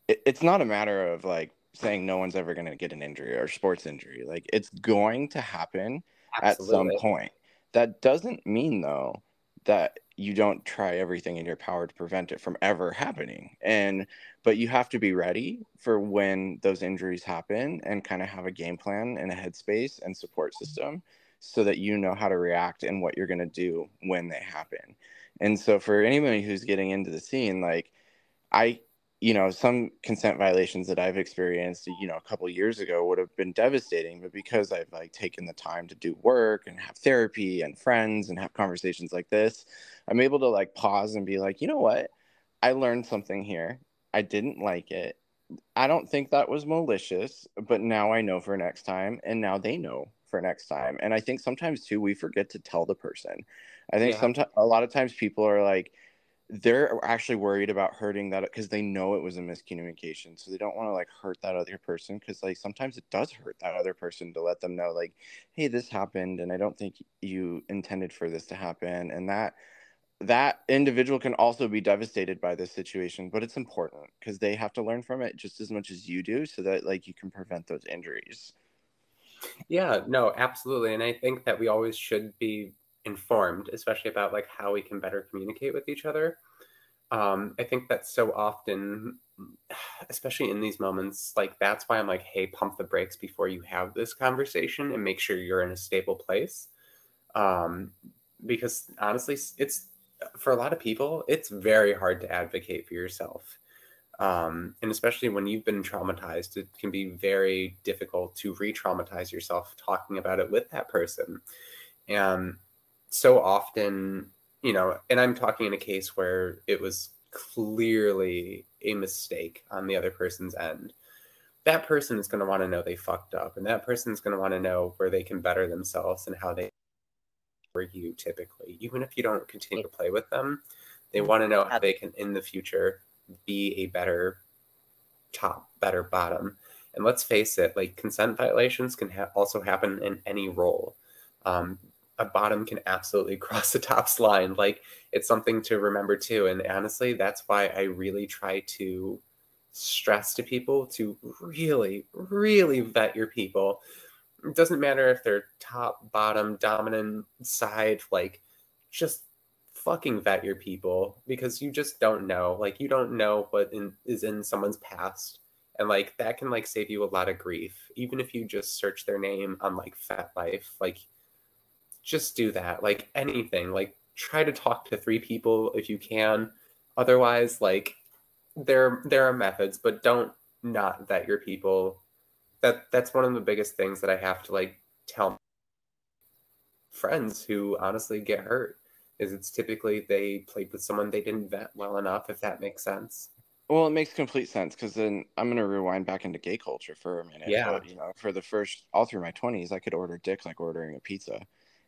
it, it's not a matter of like saying no one's ever going to get an injury or sports injury. Like it's going to happen Absolutely. at some point. That doesn't mean though that you don't try everything in your power to prevent it from ever happening. And but you have to be ready for when those injuries happen and kind of have a game plan and a headspace and support mm-hmm. system so that you know how to react and what you're going to do when they happen. And so for anybody who's getting into the scene like I you know some consent violations that i've experienced you know a couple years ago would have been devastating but because i've like taken the time to do work and have therapy and friends and have conversations like this i'm able to like pause and be like you know what? I learned something here. I didn't like it. I don't think that was malicious but now i know for next time and now they know for next time. And i think sometimes too we forget to tell the person. I think yeah. sometimes a lot of times people are like they're actually worried about hurting that because they know it was a miscommunication so they don't want to like hurt that other person because like sometimes it does hurt that other person to let them know like hey this happened and i don't think you intended for this to happen and that that individual can also be devastated by this situation but it's important because they have to learn from it just as much as you do so that like you can prevent those injuries. Yeah no absolutely and i think that we always should be informed, especially about like how we can better communicate with each other. Um, I think that so often, especially in these moments, like that's why I'm like, hey, pump the brakes before you have this conversation and make sure you're in a stable place. Um, because honestly, it's for a lot of people, it's very hard to advocate for yourself. Um, and especially when you've been traumatized, it can be very difficult to re traumatize yourself talking about it with that person. And so often, you know, and I'm talking in a case where it was clearly a mistake on the other person's end. That person is going to want to know they fucked up, and that person is going to want to know where they can better themselves and how they for you typically. Even if you don't continue to play with them, they want to know how they can in the future be a better top, better bottom. And let's face it, like consent violations can ha- also happen in any role. Um, a bottom can absolutely cross the tops line. Like it's something to remember too. And honestly, that's why I really try to stress to people to really, really vet your people. It doesn't matter if they're top, bottom, dominant side, like just fucking vet your people because you just don't know. Like you don't know what in, is in someone's past. And like that can like save you a lot of grief. Even if you just search their name on like FetLife, like just do that. Like anything. Like try to talk to three people if you can. Otherwise, like there there are methods, but don't not vet your people. That that's one of the biggest things that I have to like tell friends who honestly get hurt is it's typically they played with someone they didn't vet well enough if that makes sense well it makes complete sense because then i'm going to rewind back into gay culture for a minute yeah but, you know for the first all through my 20s i could order dick like ordering a pizza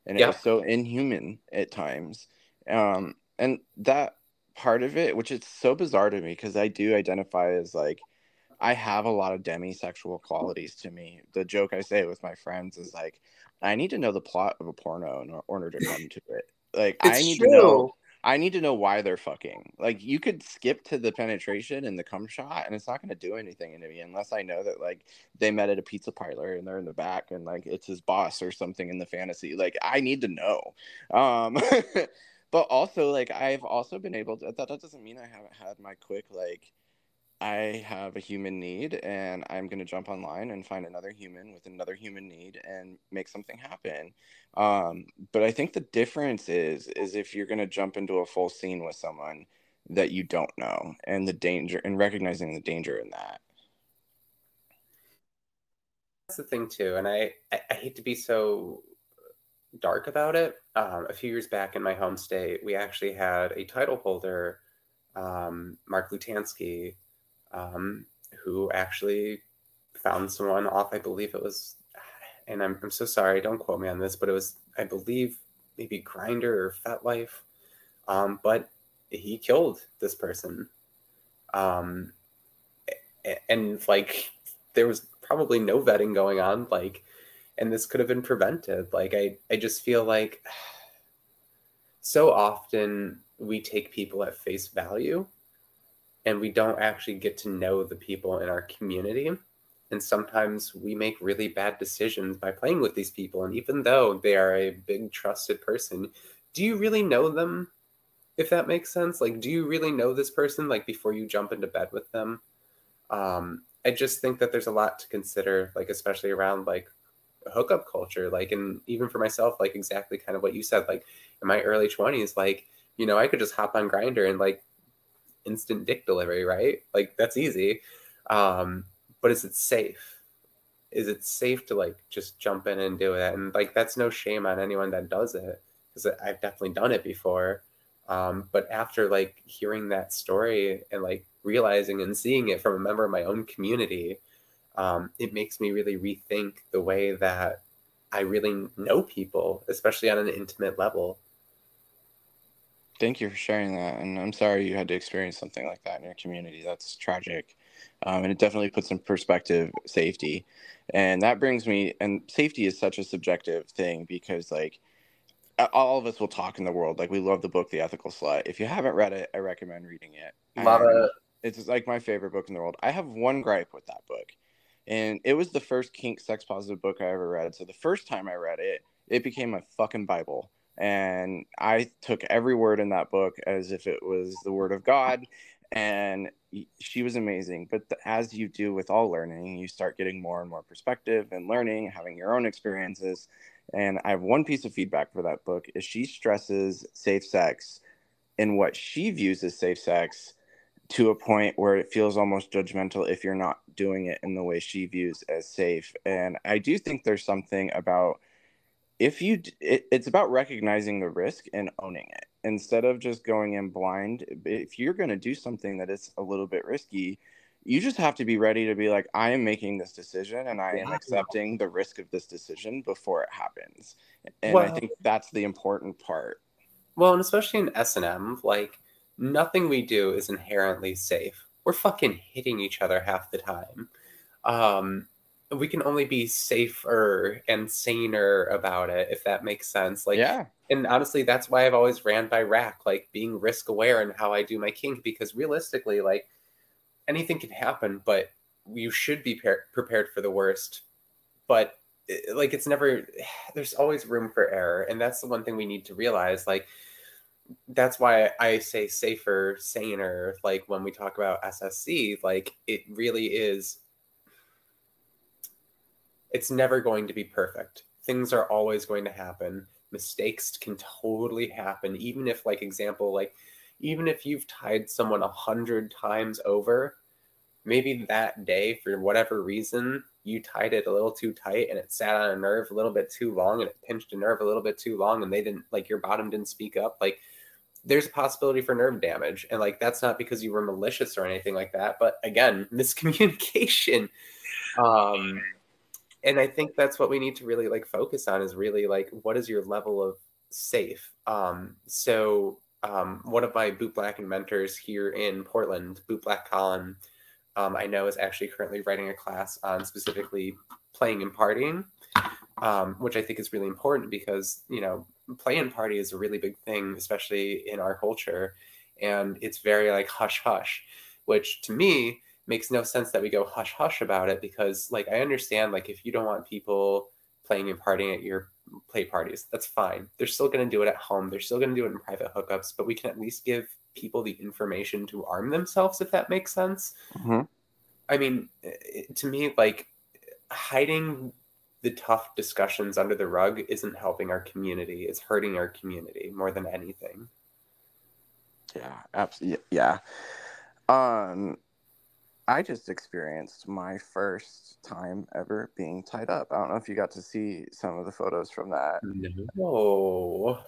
and it yeah. was so inhuman at times um and that part of it which is so bizarre to me because i do identify as like I have a lot of demisexual qualities to me. The joke I say with my friends is like, I need to know the plot of a porno in order to come to it. Like, it's I need true. to know. I need to know why they're fucking. Like, you could skip to the penetration and the cum shot, and it's not going to do anything to me unless I know that like they met at a pizza parlor and they're in the back and like it's his boss or something in the fantasy. Like, I need to know. Um, but also, like, I've also been able to. That, that doesn't mean I haven't had my quick like I have a human need and I'm going to jump online and find another human with another human need and make something happen. Um, but I think the difference is is if you're going to jump into a full scene with someone that you don't know and the danger and recognizing the danger in that. That's the thing too, and I I, I hate to be so dark about it. Um, a few years back in my home state, we actually had a title holder, um, Mark Lutansky, um, who actually found someone off. I believe it was, and I'm, I'm so sorry, don't quote me on this, but it was, I believe, maybe Grindr or FetLife. Um, but he killed this person. Um, and like, there was probably no vetting going on. Like, and this could have been prevented. Like, I, I just feel like so often we take people at face value and we don't actually get to know the people in our community. And sometimes we make really bad decisions by playing with these people. And even though they are a big trusted person, do you really know them? If that makes sense, like, do you really know this person? Like before you jump into bed with them, um, I just think that there's a lot to consider, like especially around like hookup culture, like, and even for myself, like exactly kind of what you said, like in my early twenties, like you know, I could just hop on Grindr and like instant dick delivery, right? Like that's easy. Um, but is it safe? Is it safe to like just jump in and do it? And like that's no shame on anyone that does it because I've definitely done it before. Um, but after like hearing that story and like realizing and seeing it from a member of my own community, um, it makes me really rethink the way that I really know people, especially on an intimate level. Thank you for sharing that. And I'm sorry you had to experience something like that in your community. That's tragic. Um, and it definitely puts in perspective safety. And that brings me, and safety is such a subjective thing because, like, all of us will talk in the world. Like, we love the book, The Ethical Slut. If you haven't read it, I recommend reading it. Love it. It's like my favorite book in the world. I have one gripe with that book. And it was the first kink sex positive book I ever read. So the first time I read it, it became a fucking Bible and I took every word in that book as if it was the word of God. And she was amazing. But the, as you do with all learning, you start getting more and more perspective and learning, having your own experiences. And I have one piece of feedback for that book is she stresses safe sex and what she views as safe sex to a point where it feels almost judgmental if you're not doing it in the way she views as safe. And I do think there's something about if you it, it's about recognizing the risk and owning it. Instead of just going in blind if you're going to do something that is a little bit risky you just have to be ready to be like i am making this decision and i am accepting the risk of this decision before it happens. And well, i think that's the important part. Well and especially in s&m like nothing we do is inherently safe. We're fucking hitting each other half the time. Um we can only be safer and saner about it if that makes sense like yeah and honestly that's why i've always ran by RACK like being risk aware and how i do my kink because realistically like anything can happen but you should be par- prepared for the worst but eh, like it's never there's always room for error and that's the one thing we need to realize like that's why I say safer, saner. Like when we talk about SSC, like it really is. It's never going to be perfect. Things are always going to happen. Mistakes can totally happen, even if, like, example, like, even if you've tied someone a hundred times over, maybe that day, for whatever reason, you tied it a little too tight and it sat on a nerve a little bit too long and it pinched a nerve a little bit too long and they didn't, like, your bottom didn't speak up. Like, there's a possibility for nerve damage. And like that's not because you were malicious or anything like that, but again, miscommunication. Um and I think that's what we need to really like focus on is really like what is your level of safe. Um so um one of my boot black mentors here in Portland, boot black Colin, um, I know is actually currently writing a class on specifically playing and partying. Um, which I think is really important because you know play and party is a really big thing, especially in our culture. And it's very like hush hush, which to me makes no sense that we go hush hush about it because like I understand like if you don't want people playing and partying at your play parties, that's fine. They're still going to do it at home. They're still going to do it in private hookups, but we can at least give people the information to arm themselves if that makes sense. Mm-hmm. I mean, to me, like hiding the tough discussions under the rug isn't helping our community it's hurting our community more than anything yeah absolutely yeah um i just experienced my first time ever being tied up. I don't know if you got to see some of the photos from that. No.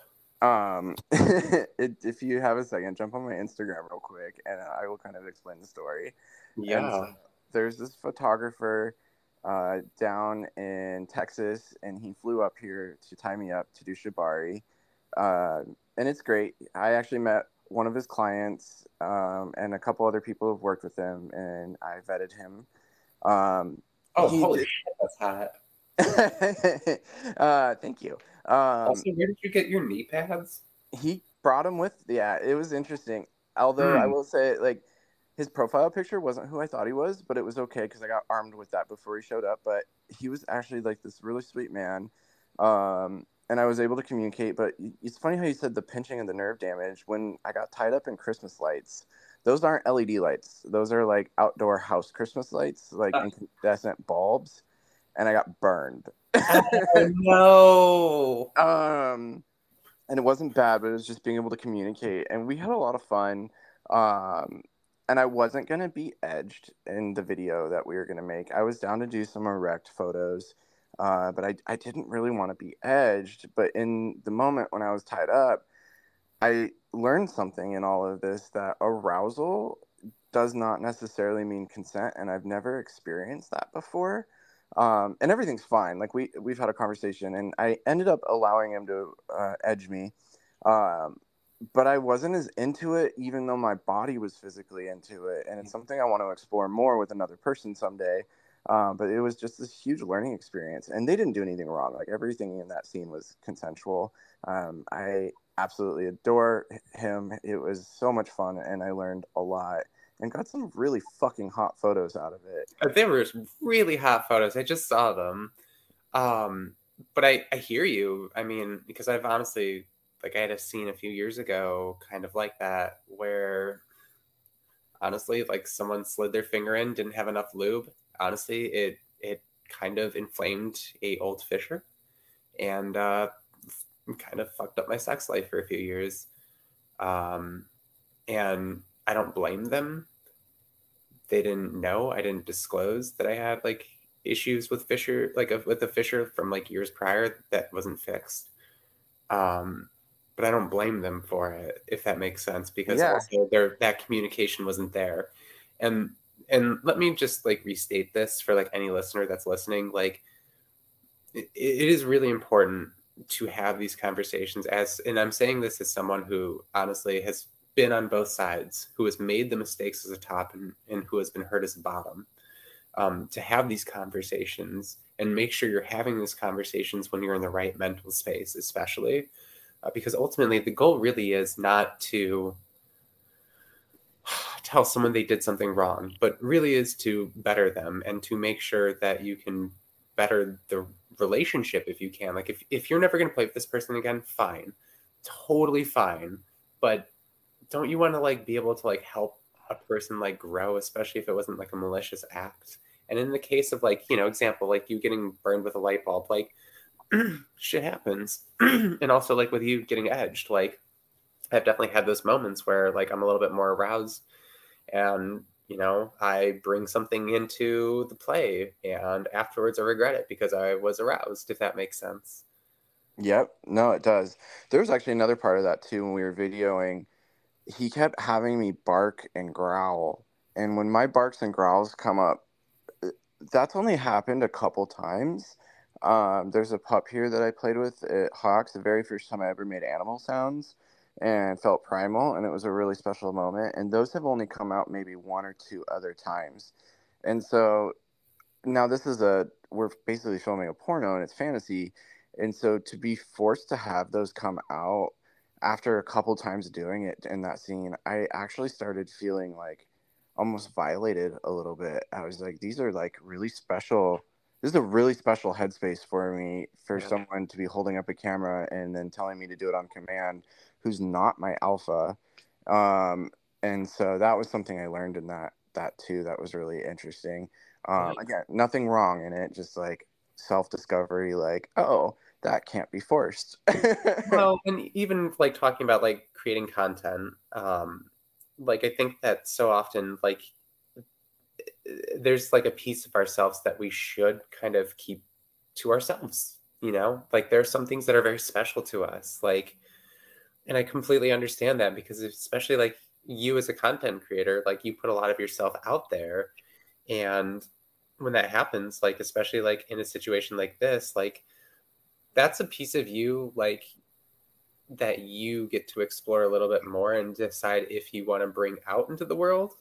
Um it, if you have a second jump on my instagram real quick and i will kind of explain the story. Yeah. there's this photographer uh, down in Texas, and he flew up here to tie me up to do shibari. Uh, and it's great. I actually met one of his clients um, and a couple other people have worked with him, and I vetted him. Um, oh, holy did... shit, that's hot. uh, thank you. Um, also, where did you get your knee pads? He brought them with. Yeah, it was interesting. Although mm. I will say, like, his profile picture wasn't who I thought he was, but it was okay because I got armed with that before he showed up. But he was actually like this really sweet man. Um, and I was able to communicate. But it's funny how you said the pinching and the nerve damage. When I got tied up in Christmas lights, those aren't LED lights. Those are like outdoor house Christmas lights, like uh. incandescent bulbs. And I got burned. oh, no. Um, and it wasn't bad, but it was just being able to communicate. And we had a lot of fun. Um, and I wasn't gonna be edged in the video that we were gonna make. I was down to do some erect photos, uh, but I I didn't really want to be edged. But in the moment when I was tied up, I learned something in all of this that arousal does not necessarily mean consent, and I've never experienced that before. Um, and everything's fine. Like we we've had a conversation, and I ended up allowing him to uh, edge me. Um, but I wasn't as into it, even though my body was physically into it. And it's something I want to explore more with another person someday. Um, but it was just this huge learning experience, and they didn't do anything wrong. Like everything in that scene was consensual. Um, I absolutely adore him. It was so much fun, and I learned a lot and got some really fucking hot photos out of it. Uh, they were really hot photos. I just saw them. Um, but I, I hear you. I mean, because I've honestly like I had a scene a few years ago, kind of like that, where honestly, like someone slid their finger in, didn't have enough lube. Honestly, it it kind of inflamed a old fissure, and uh, kind of fucked up my sex life for a few years. Um, and I don't blame them. They didn't know. I didn't disclose that I had like issues with fissure, like with a fissure from like years prior that wasn't fixed. Um, but I don't blame them for it if that makes sense because yeah. also their that communication wasn't there. And and let me just like restate this for like any listener that's listening like it, it is really important to have these conversations as and I'm saying this as someone who honestly has been on both sides, who has made the mistakes as a top and, and who has been hurt as a bottom. Um, to have these conversations and make sure you're having these conversations when you're in the right mental space, especially uh, because ultimately the goal really is not to tell someone they did something wrong, but really is to better them and to make sure that you can better the relationship if you can. Like if, if you're never going to play with this person again, fine, totally fine. but don't you want to like be able to like help a person like grow, especially if it wasn't like a malicious act? And in the case of like, you know, example, like you getting burned with a light bulb, like shit happens. and also like with you getting edged, like I've definitely had those moments where like I'm a little bit more aroused and you know, I bring something into the play and afterwards I regret it because I was aroused, if that makes sense. Yep. No, it does. There was actually another part of that too when we were videoing. He kept having me bark and growl. And when my barks and growls come up, uh, that's only happened a couple times. Um, there's a pup here that I played with at Hawks, the very first time I ever made animal sounds and felt primal, and it was a really special moment. And those have only come out maybe one or two other times. And so now this is a, we're basically filming a porno and it's fantasy and so to be forced to have those come out after a couple times doing it in that scene, I actually started feeling like almost violated a little bit. I was like, these are like really special. This is a really special headspace for me for yeah. someone to be holding up a camera and then telling me to do it on command who's not my alpha. Um, and so that was something I learned in that that too. That was really interesting. Um, again, nothing wrong in it, just like self discovery, like, oh, that can't be forced. well, and even like talking about like creating content, um, like I think that so often like there's like a piece of ourselves that we should kind of keep to ourselves, you know? Like there are some things that are very special to us. Like and I completely understand that because especially like you as a content creator, like you put a lot of yourself out there and when that happens, like especially like in a situation like this, like that's a piece of you like that you get to explore a little bit more and decide if you want to bring out into the world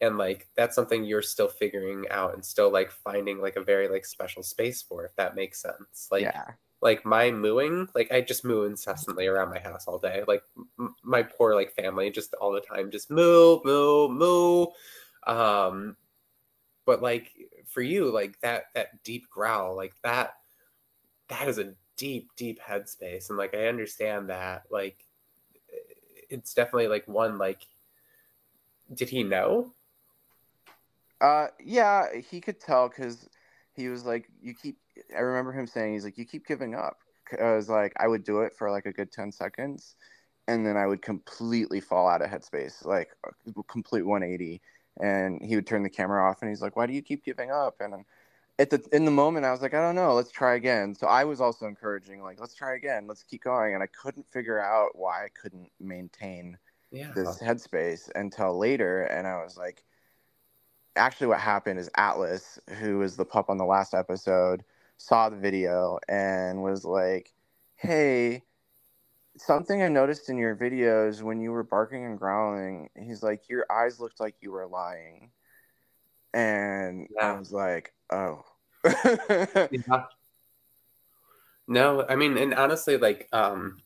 and like that's something you're still figuring out and still like finding like a very like special space for if that makes sense. Like yeah like my mooing like i just moo incessantly around my house all day. Like m- my poor like family just all the time just moo moo moo. Um but like for you like that that deep growl like that that is a deep deep headspace. And like i understand that like it's definitely like one like did he know? Uh yeah he could tell because he was like you keep i remember him saying he's like you keep giving up because like i would do it for like a good 10 seconds and then i would completely fall out of headspace like complete 180 and he would turn the camera off and he's like why do you keep giving up and at the in the moment I was like, I don't know, let's try again. So I was also encouraging, like, let's try again, let's keep going. And I couldn't figure out why I couldn't maintain yeah. this headspace until later. And I was like, actually, what happened is Atlas, who was the pup on the last episode, saw the video and was like, Hey, something I noticed in your videos when you were barking and growling, he's like, Your eyes looked like you were lying. And yeah. I was like, Oh. yeah. No, I mean, and honestly, like, um,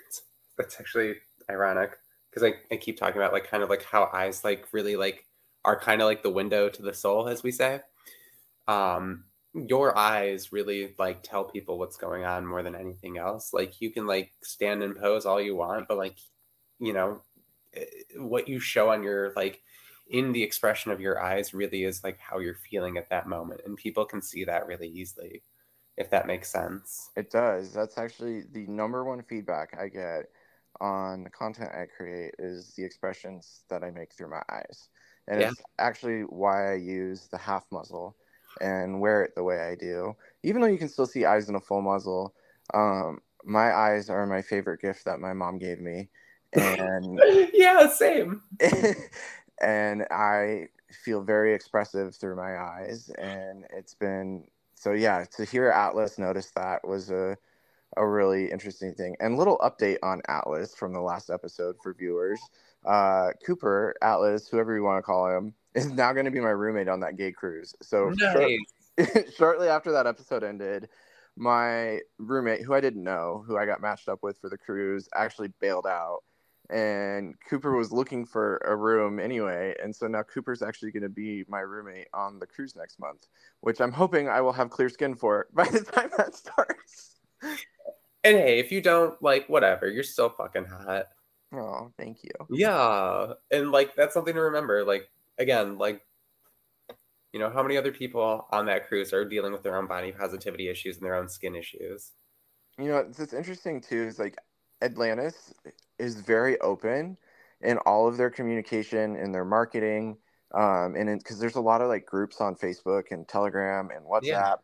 that's actually ironic because I, I keep talking about like kind of like how eyes like really like are kind of like the window to the soul, as we say. Um, your eyes really like tell people what's going on more than anything else. Like you can like stand and pose all you want, but like, you know, eh, what you show on your like in the expression of your eyes really is like how you're feeling at that moment and people can see that really easily if that makes sense it does that's actually the number one feedback i get on the content i create is the expressions that i make through my eyes and yeah. it's actually why i use the half muzzle and wear it the way i do even though you can still see eyes in a full muzzle um, my eyes are my favorite gift that my mom gave me and yeah same and I feel very expressive through my eyes. And it's been so yeah to hear Atlas notice that was a a really interesting thing. And little update on Atlas from the last episode for viewers. Uh, Cooper Atlas, whoever you want to call him, is now going to be my roommate on that gay cruise. So nice. short, shortly after that episode ended, my roommate, who I didn't know, who I got matched up with for the cruise, actually bailed out and Cooper was looking for a room anyway, and so now Cooper's actually going to be my roommate on the cruise next month, which I'm hoping I will have clear skin for by the time that starts. And hey, if you don't like, whatever, you're still fucking hot. Oh, thank you. Yeah. And like that's something to remember. Like again, like you know, how many other people on that cruise are dealing with their own body positivity issues and their own skin issues? You know, it's interesting too is like Atlantis is very open in all of their communication and their marketing. Um, and because there's a lot of like groups on Facebook and Telegram and WhatsApp. Yeah.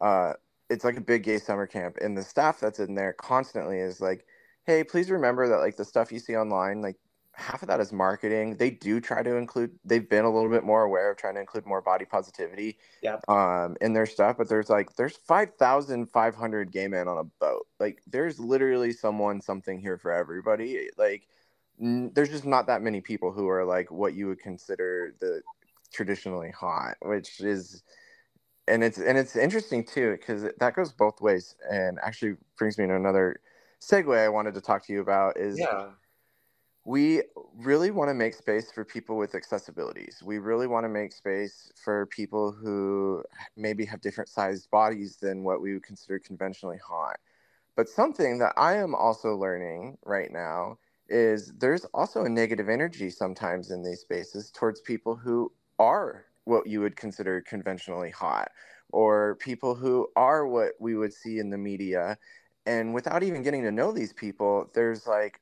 Uh, it's like a big gay summer camp, and the staff that's in there constantly is like, "Hey, please remember that like the stuff you see online, like half of that is marketing. They do try to include. They've been a little bit more aware of trying to include more body positivity, yeah, um, in their stuff. But there's like there's five thousand five hundred gay men on a boat. Like there's literally someone something here for everybody. Like n- there's just not that many people who are like what you would consider the traditionally hot, which is. And it's and it's interesting too because that goes both ways, and actually brings me to another segue I wanted to talk to you about is yeah we really want to make space for people with accessibilities. We really want to make space for people who maybe have different sized bodies than what we would consider conventionally hot. But something that I am also learning right now is there's also a negative energy sometimes in these spaces towards people who are what you would consider conventionally hot or people who are what we would see in the media. And without even getting to know these people, there's like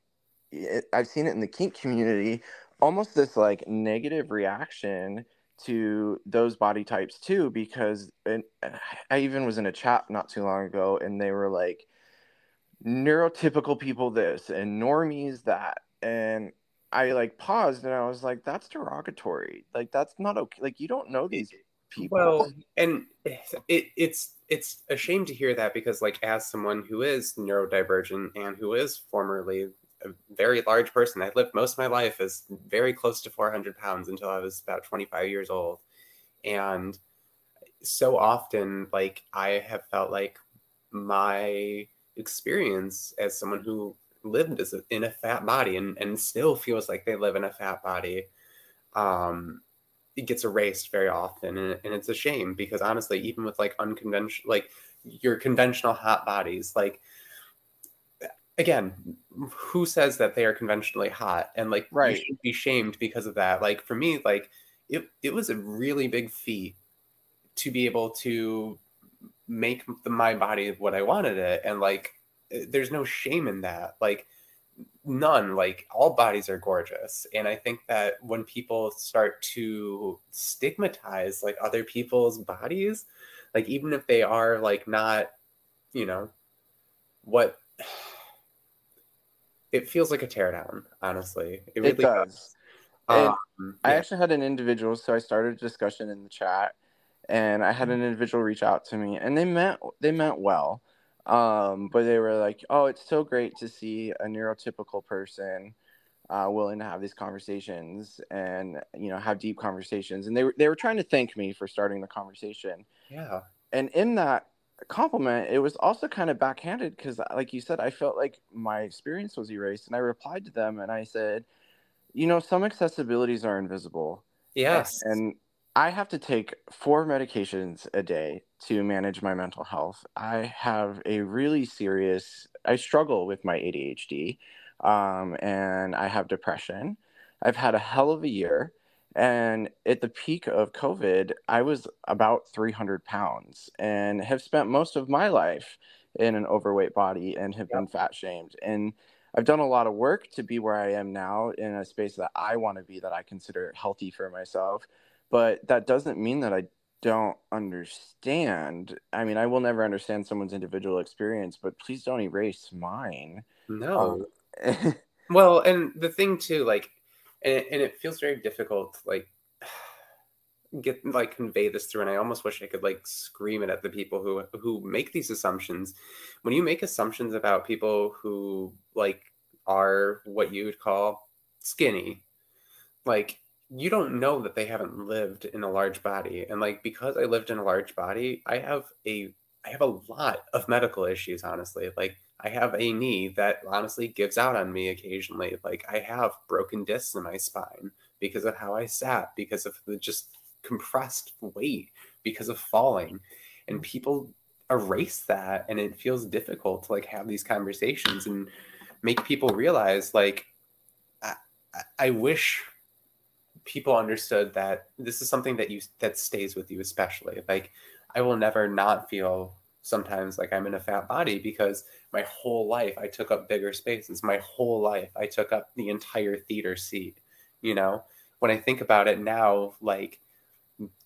it, I've seen it in the kink community, almost this like negative reaction to those body types too, because I even was in a chat not too long ago and they were like, neurotypical people this and normies that. And I like paused and I was like, that's derogatory. Like, that's not okay. Like, you don't know these people. Well, and it, it's, it's a shame to hear that because like as someone who is neurodivergent and who is formerly a very large person. I lived most of my life as very close to 400 pounds until I was about 25 years old. And so often, like, I have felt like my experience as someone who lived as a, in a fat body and, and still feels like they live in a fat body, um, it gets erased very often. And, and it's a shame because honestly, even with like unconventional, like your conventional hot bodies, like, again, who says that they are conventionally hot and like right. you should be shamed because of that? Like for me, like it it was a really big feat to be able to make the, my body what I wanted it, and like eh, there's no shame in that. Like none like all bodies are gorgeous and i think that when people start to stigmatize like other people's bodies like even if they are like not you know what it feels like a teardown. Honestly, it really it does. does. Um, yeah. I actually had an individual, so I started a discussion in the chat, and I had an mm-hmm. individual reach out to me, and they meant they meant well, um, but they were like, "Oh, it's so great to see a neurotypical person." Uh, willing to have these conversations and you know have deep conversations and they were they were trying to thank me for starting the conversation yeah and in that compliment, it was also kind of backhanded because, like you said, I felt like my experience was erased, and I replied to them and I said, you know, some accessibilities are invisible. Yes. And I have to take four medications a day to manage my mental health. I have a really serious, I struggle with my ADHD, um, and I have depression. I've had a hell of a year. And at the peak of COVID, I was about 300 pounds and have spent most of my life in an overweight body and have yep. been fat shamed. And I've done a lot of work to be where I am now in a space that I want to be, that I consider healthy for myself. But that doesn't mean that I don't understand. I mean, I will never understand someone's individual experience, but please don't erase mine. No. Um, well, and the thing too, like and it, and it feels very difficult to like get like convey this through and i almost wish i could like scream it at the people who who make these assumptions when you make assumptions about people who like are what you would call skinny like you don't know that they haven't lived in a large body and like because i lived in a large body i have a i have a lot of medical issues honestly like I have a knee that honestly gives out on me occasionally. Like I have broken discs in my spine because of how I sat, because of the just compressed weight, because of falling. And people erase that and it feels difficult to like have these conversations and make people realize like I wish people understood that this is something that you that stays with you especially. Like i will never not feel sometimes like i'm in a fat body because my whole life i took up bigger spaces. My whole life i took up the entire theater seat you know? When i think about it now like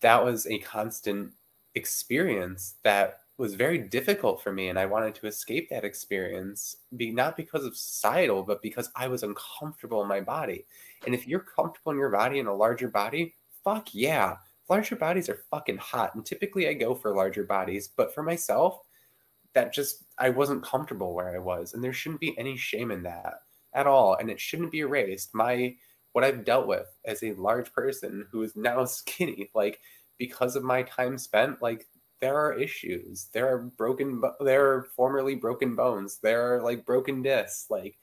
that was a constant experience that was very difficult for me and i wanted to escape that experience be not because of societal but because i was uncomfortable in my body. And if you're comfortable in your body in a larger body fuck yeah. Larger bodies are fucking hot and typically i go for larger bodies but for myself that just i wasn't comfortable where i was and there shouldn't be any shame in that at all and it shouldn't be erased. My what i've dealt with as a large person who is now skinny like because of my time spent like there are issues. There are broken. There are formerly broken bones. There are like broken discs. Like,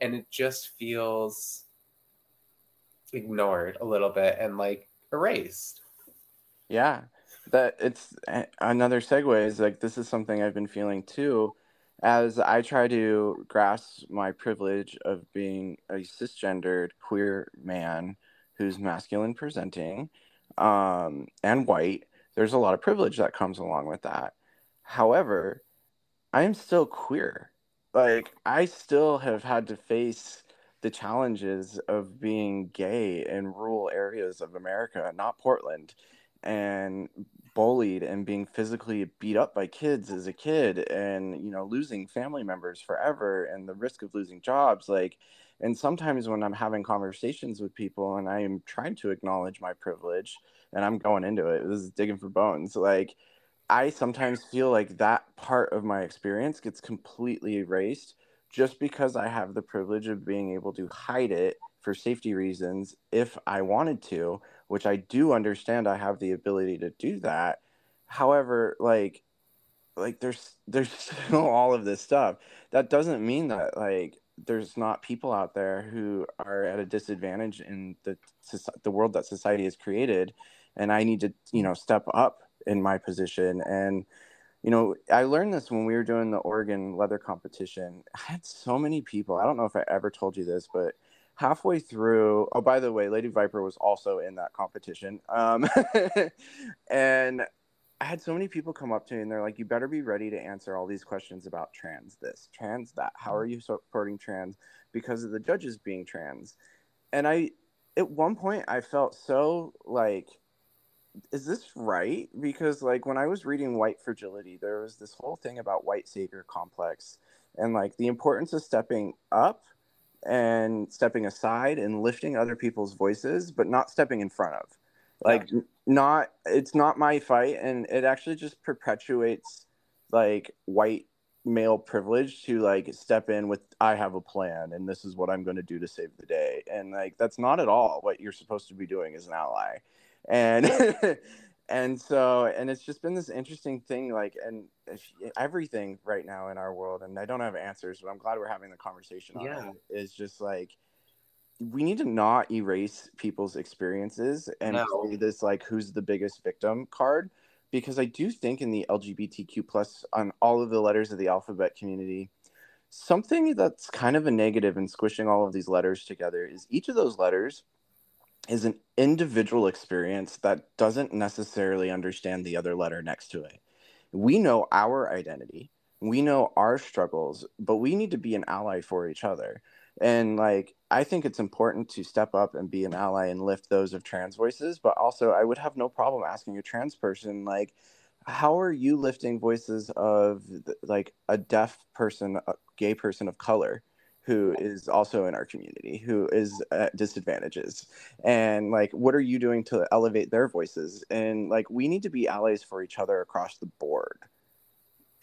and it just feels ignored a little bit and like erased. Yeah, that it's another segue. Is like this is something I've been feeling too, as I try to grasp my privilege of being a cisgendered queer man who's masculine presenting, um, and white there's a lot of privilege that comes along with that. However, I am still queer. Like, I still have had to face the challenges of being gay in rural areas of America, not Portland, and bullied and being physically beat up by kids as a kid and, you know, losing family members forever and the risk of losing jobs. Like, and sometimes when I'm having conversations with people and I am trying to acknowledge my privilege, and I'm going into it. This is digging for bones. Like I sometimes feel like that part of my experience gets completely erased just because I have the privilege of being able to hide it for safety reasons if I wanted to, which I do understand I have the ability to do that. However, like like there's there's still all of this stuff. That doesn't mean that like there's not people out there who are at a disadvantage in the the world that society has created and I need to, you know, step up in my position. And, you know, I learned this when we were doing the Oregon leather competition. I had so many people. I don't know if I ever told you this, but halfway through, oh, by the way, Lady Viper was also in that competition. Um, and I had so many people come up to me and they're like, you better be ready to answer all these questions about trans this, trans that. How are you supporting trans because of the judges being trans? And I, at one point, I felt so like, is this right? Because like when I was reading White Fragility, there was this whole thing about white savior complex and like the importance of stepping up and stepping aside and lifting other people's voices, but not stepping in front of. Like yeah. not it's not my fight and it actually just perpetuates like white male privilege to like step in with I have a plan and this is what I'm going to do to save the day. And like that's not at all what you're supposed to be doing as an ally and and so and it's just been this interesting thing like and everything right now in our world and i don't have answers but i'm glad we're having the conversation on yeah. it is just like we need to not erase people's experiences and no. play this like who's the biggest victim card because i do think in the lgbtq plus on all of the letters of the alphabet community something that's kind of a negative in squishing all of these letters together is each of those letters is an individual experience that doesn't necessarily understand the other letter next to it. We know our identity, we know our struggles, but we need to be an ally for each other. And like, I think it's important to step up and be an ally and lift those of trans voices, but also I would have no problem asking a trans person, like, how are you lifting voices of like a deaf person, a gay person of color? Who is also in our community who is at disadvantages. And like what are you doing to elevate their voices? And like we need to be allies for each other across the board.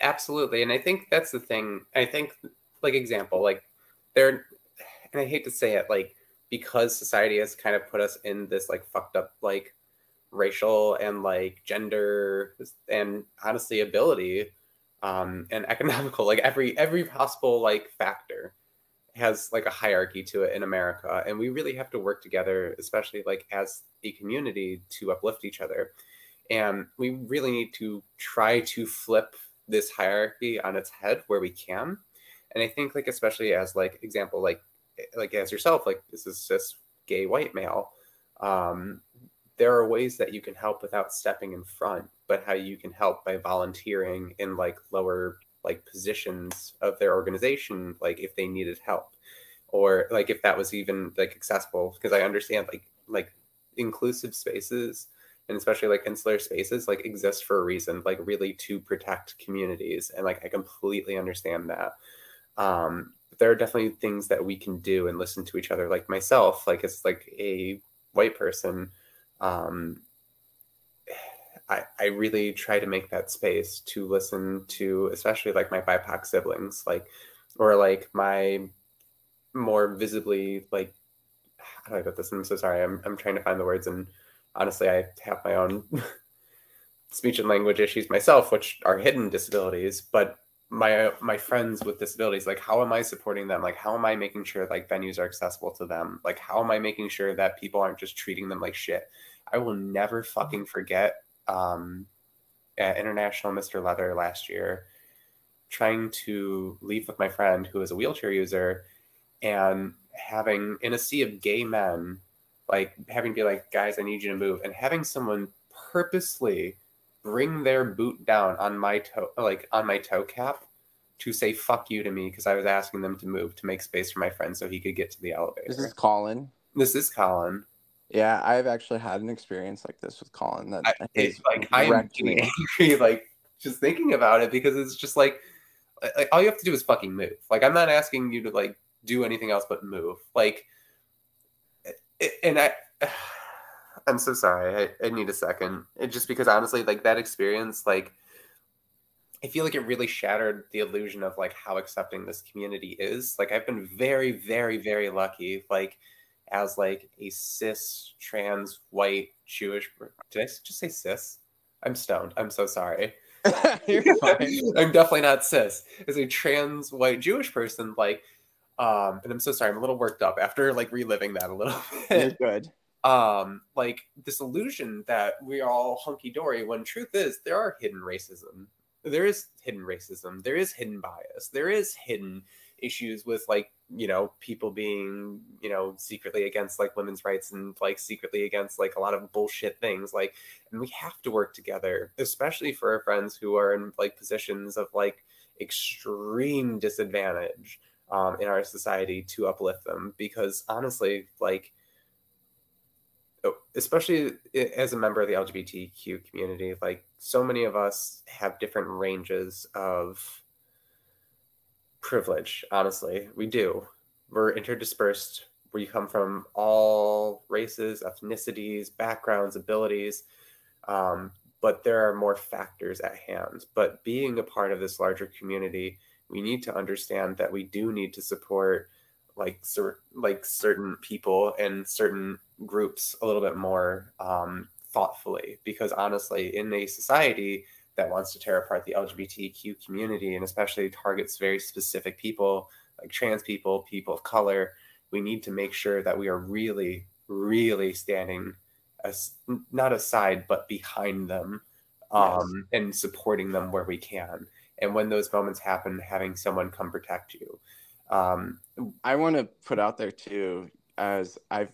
Absolutely. And i think that's the thing. I think like example like there and i hate to say it like because society has kind of put us in this like fucked up like racial and like gender and honestly ability um and economical like every every possible like factor has like a hierarchy to it in America, and we really have to work together, especially like as a community, to uplift each other. And we really need to try to flip this hierarchy on its head where we can. And I think like especially as like example like like as yourself like this is just gay white male. Um, there are ways that you can help without stepping in front, but how you can help by volunteering in like lower like positions of their organization, like if they needed help, or like if that was even like accessible. Because I understand like like inclusive spaces and especially like insular spaces like exist for a reason like really to protect communities and like i completely understand that um there are definitely things that we can do and listen to each other like myself like it's like a white person um I, I really try to make that space to listen to especially like my bipoc siblings like or like my more visibly like how do I put this? I'm so sorry. I'm, I'm trying to find the words and honestly I have my own speech and language issues myself, which are hidden disabilities, but my my friends with disabilities like how am i supporting them like how am i making sure like venues are accessible to them like how am i making sure that people aren't just treating them like shit i will never fucking forget um at international mr leather last year trying to leave with my friend who is a wheelchair user and having in a sea of gay men like having to be like guys i need you to move and having someone purposely bring their boot down on my toe like on my toe cap to say fuck you to me because I was asking them to move to make space for my friend so he could get to the elevator. This is Colin. This is Colin. Yeah, I've actually had an experience like this with Colin. That I, it's like I'm angry, like just thinking about it because it's just like, like all you have to do is fucking move. Like I'm not asking you to like do anything else but move. Like, and I. I'm so sorry. I, I need a second. It, just because honestly, like that experience, like I feel like it really shattered the illusion of like how accepting this community is. Like I've been very, very, very lucky. Like as like a cis, trans, white, Jewish. Did I just say cis? I'm stoned. I'm so sorry. I'm definitely not cis. As a trans, white, Jewish person, like, um, and I'm so sorry. I'm a little worked up after like reliving that a little bit. You're good um like this illusion that we're all hunky-dory when truth is there are hidden racism there is hidden racism there is hidden bias there is hidden issues with like you know people being you know secretly against like women's rights and like secretly against like a lot of bullshit things like and we have to work together especially for our friends who are in like positions of like extreme disadvantage um, in our society to uplift them because honestly like Oh, especially as a member of the LGBTQ community, like so many of us have different ranges of privilege. Honestly, we do. We're interdispersed. We come from all races, ethnicities, backgrounds, abilities, um, but there are more factors at hand. But being a part of this larger community, we need to understand that we do need to support like cer- like certain people and certain groups a little bit more um, thoughtfully because honestly in a society that wants to tear apart the lgbtq community and especially targets very specific people like trans people people of color we need to make sure that we are really really standing as not aside but behind them um, yes. and supporting them where we can and when those moments happen having someone come protect you um, I want to put out there too, as I've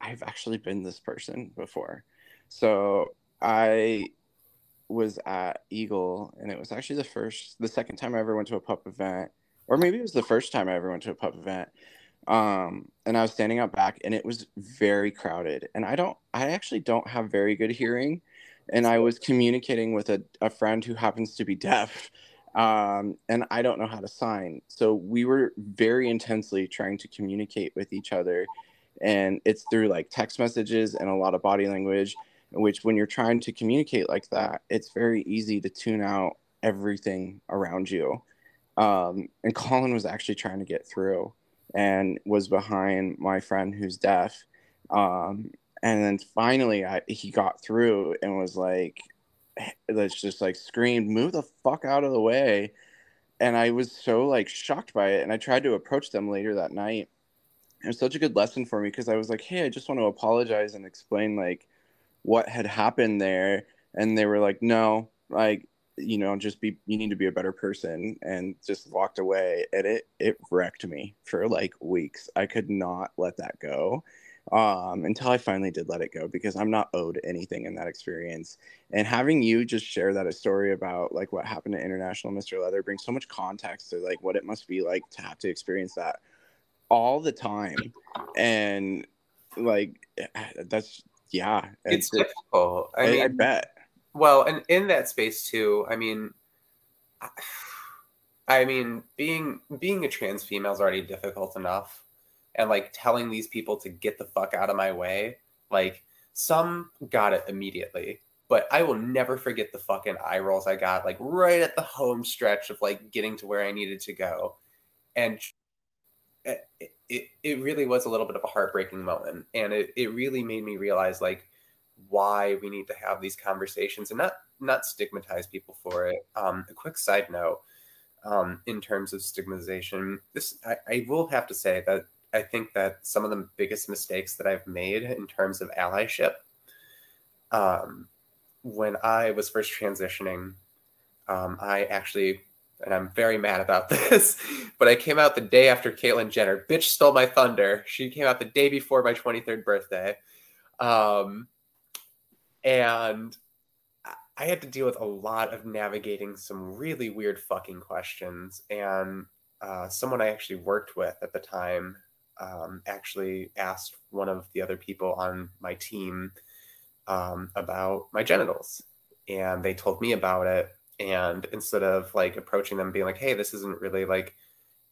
I've actually been this person before. So I was at Eagle, and it was actually the first, the second time I ever went to a pup event, or maybe it was the first time I ever went to a pup event. Um, and I was standing out back, and it was very crowded. And I don't, I actually don't have very good hearing, and I was communicating with a, a friend who happens to be deaf um, and I don't know how to sign. So we were very intensely trying to communicate with each other, and it's through like text messages and a lot of body language. Which, when you're trying to communicate like that, it's very easy to tune out everything around you. Um, and Colin was actually trying to get through and was behind my friend who's deaf. Um, and then finally, I, he got through and was like, let's just like screamed, "Move the fuck out of the way!" And I was so like shocked by it. And I tried to approach them later that night. It was such a good lesson for me because I was like, "Hey, I just want to apologize and explain like what had happened there." And they were like, "No, like you know, just be you need to be a better person," and just walked away. And it it wrecked me for like weeks. I could not let that go. um, until I finally did let it go because I'm not owed anything in that experience. And having you just share that a story about like what happened to International Mr. Leather brings so much context to like what it must be like to have to experience that all the time. And like that's yeah, it's, difficult. I, I mean, I bet. Well, and in that space too, I mean, I mean, being being a trans female is already difficult enough, and like telling these people to get the fuck out of my way, like some got it immediately, but I will never forget the fucking eye rolls I got, like right at the home stretch of like getting to where I needed to go, and it, it, really was a little bit of a heartbreaking moment, and it, it really made me realize like why we need to have these conversations and not not stigmatize people for it. Um, a quick side note um, in terms of stigmatization. This I, I, will have to say that I think that some of the biggest mistakes that I've made in terms of allyship. Um, when I was first transitioning, um, I actually, and I'm very mad about this, but I came out the day after Caitlyn Jenner. Bitch stole my thunder. She came out the day before my 23rd birthday. Um, and I had to deal with a lot of navigating some really weird fucking questions. And uh, someone I actually worked with at the time um, actually asked one of the other people on my team um, about my genitals. And they told me about it. And instead of like approaching them being like, hey, this isn't really like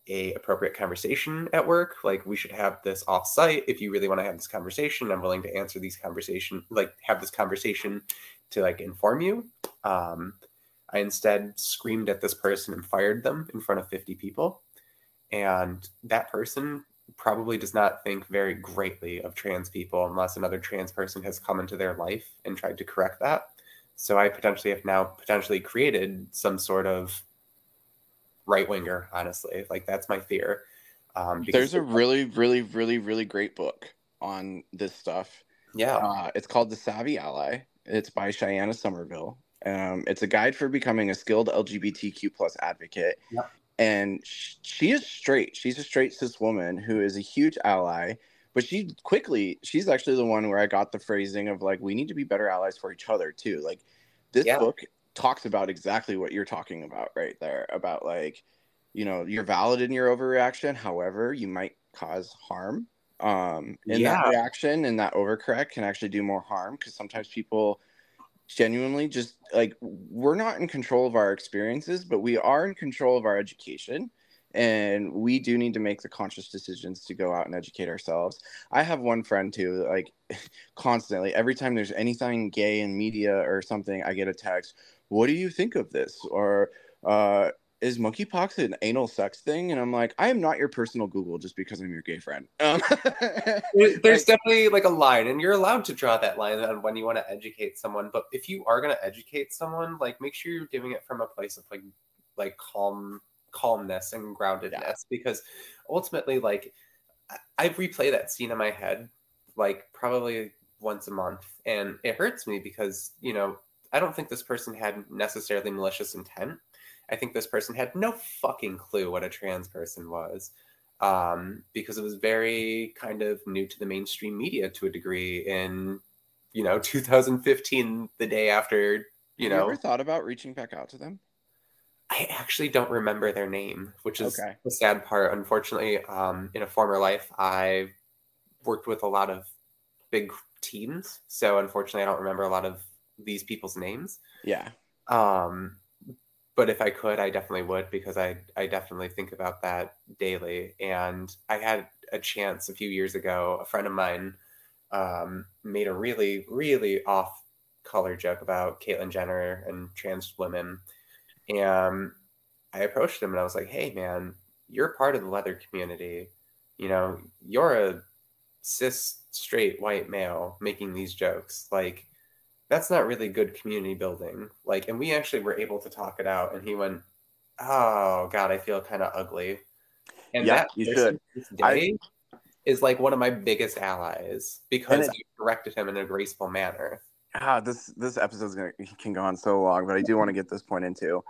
a appropriate conversation at work, like we should have this off site. If you really want to have this conversation, I'm willing to answer these conversation, like have this conversation to like inform you. Um, I instead screamed at this person and fired them in front of 50 people. And that person probably does not think very greatly of trans people unless another trans person has come into their life and tried to correct that. So I potentially have now potentially created some sort of right winger, honestly. Like that's my fear. Um, There's a really, really, really, really great book on this stuff. Yeah. Uh, it's called The Savvy Ally. It's by Cheyenne Somerville. Um, it's a guide for becoming a skilled LGBTQ plus advocate. Yep. And she is straight. She's a straight cis woman who is a huge ally. But she quickly, she's actually the one where I got the phrasing of like, we need to be better allies for each other too. Like, this yeah. book talks about exactly what you're talking about right there about like, you know, you're valid in your overreaction. However, you might cause harm um and yeah. that reaction and that overcorrect can actually do more harm because sometimes people genuinely just like we're not in control of our experiences but we are in control of our education and we do need to make the conscious decisions to go out and educate ourselves i have one friend too like constantly every time there's anything gay in media or something i get a text what do you think of this or uh is monkeypox an anal sex thing? And I'm like, I am not your personal Google just because I'm your gay friend. Um, There's like, definitely like a line, and you're allowed to draw that line on when you want to educate someone. But if you are going to educate someone, like make sure you're doing it from a place of like like calm calmness and groundedness, yeah. because ultimately, like I replay that scene in my head like probably once a month, and it hurts me because you know I don't think this person had necessarily malicious intent I think this person had no fucking clue what a trans person was um, because it was very kind of new to the mainstream media to a degree in, you know, 2015, the day after, you Have know. You ever thought about reaching back out to them? I actually don't remember their name, which is okay. the sad part. Unfortunately, um, in a former life, I worked with a lot of big teams. So unfortunately, I don't remember a lot of these people's names. Yeah. Um, but if I could, I definitely would because I I definitely think about that daily. And I had a chance a few years ago. A friend of mine um, made a really really off color joke about Caitlyn Jenner and trans women, and I approached him and I was like, "Hey, man, you're part of the leather community. You know, you're a cis straight white male making these jokes. Like, that's not really good community building. Like, and we actually were able to talk it out. And he went, "Oh God, I feel kind of ugly." And yeah, that you should. Day I, is like one of my biggest allies because it, I corrected him in a graceful manner. Ah, this this episode is gonna can go on so long, but I do want to get this point into.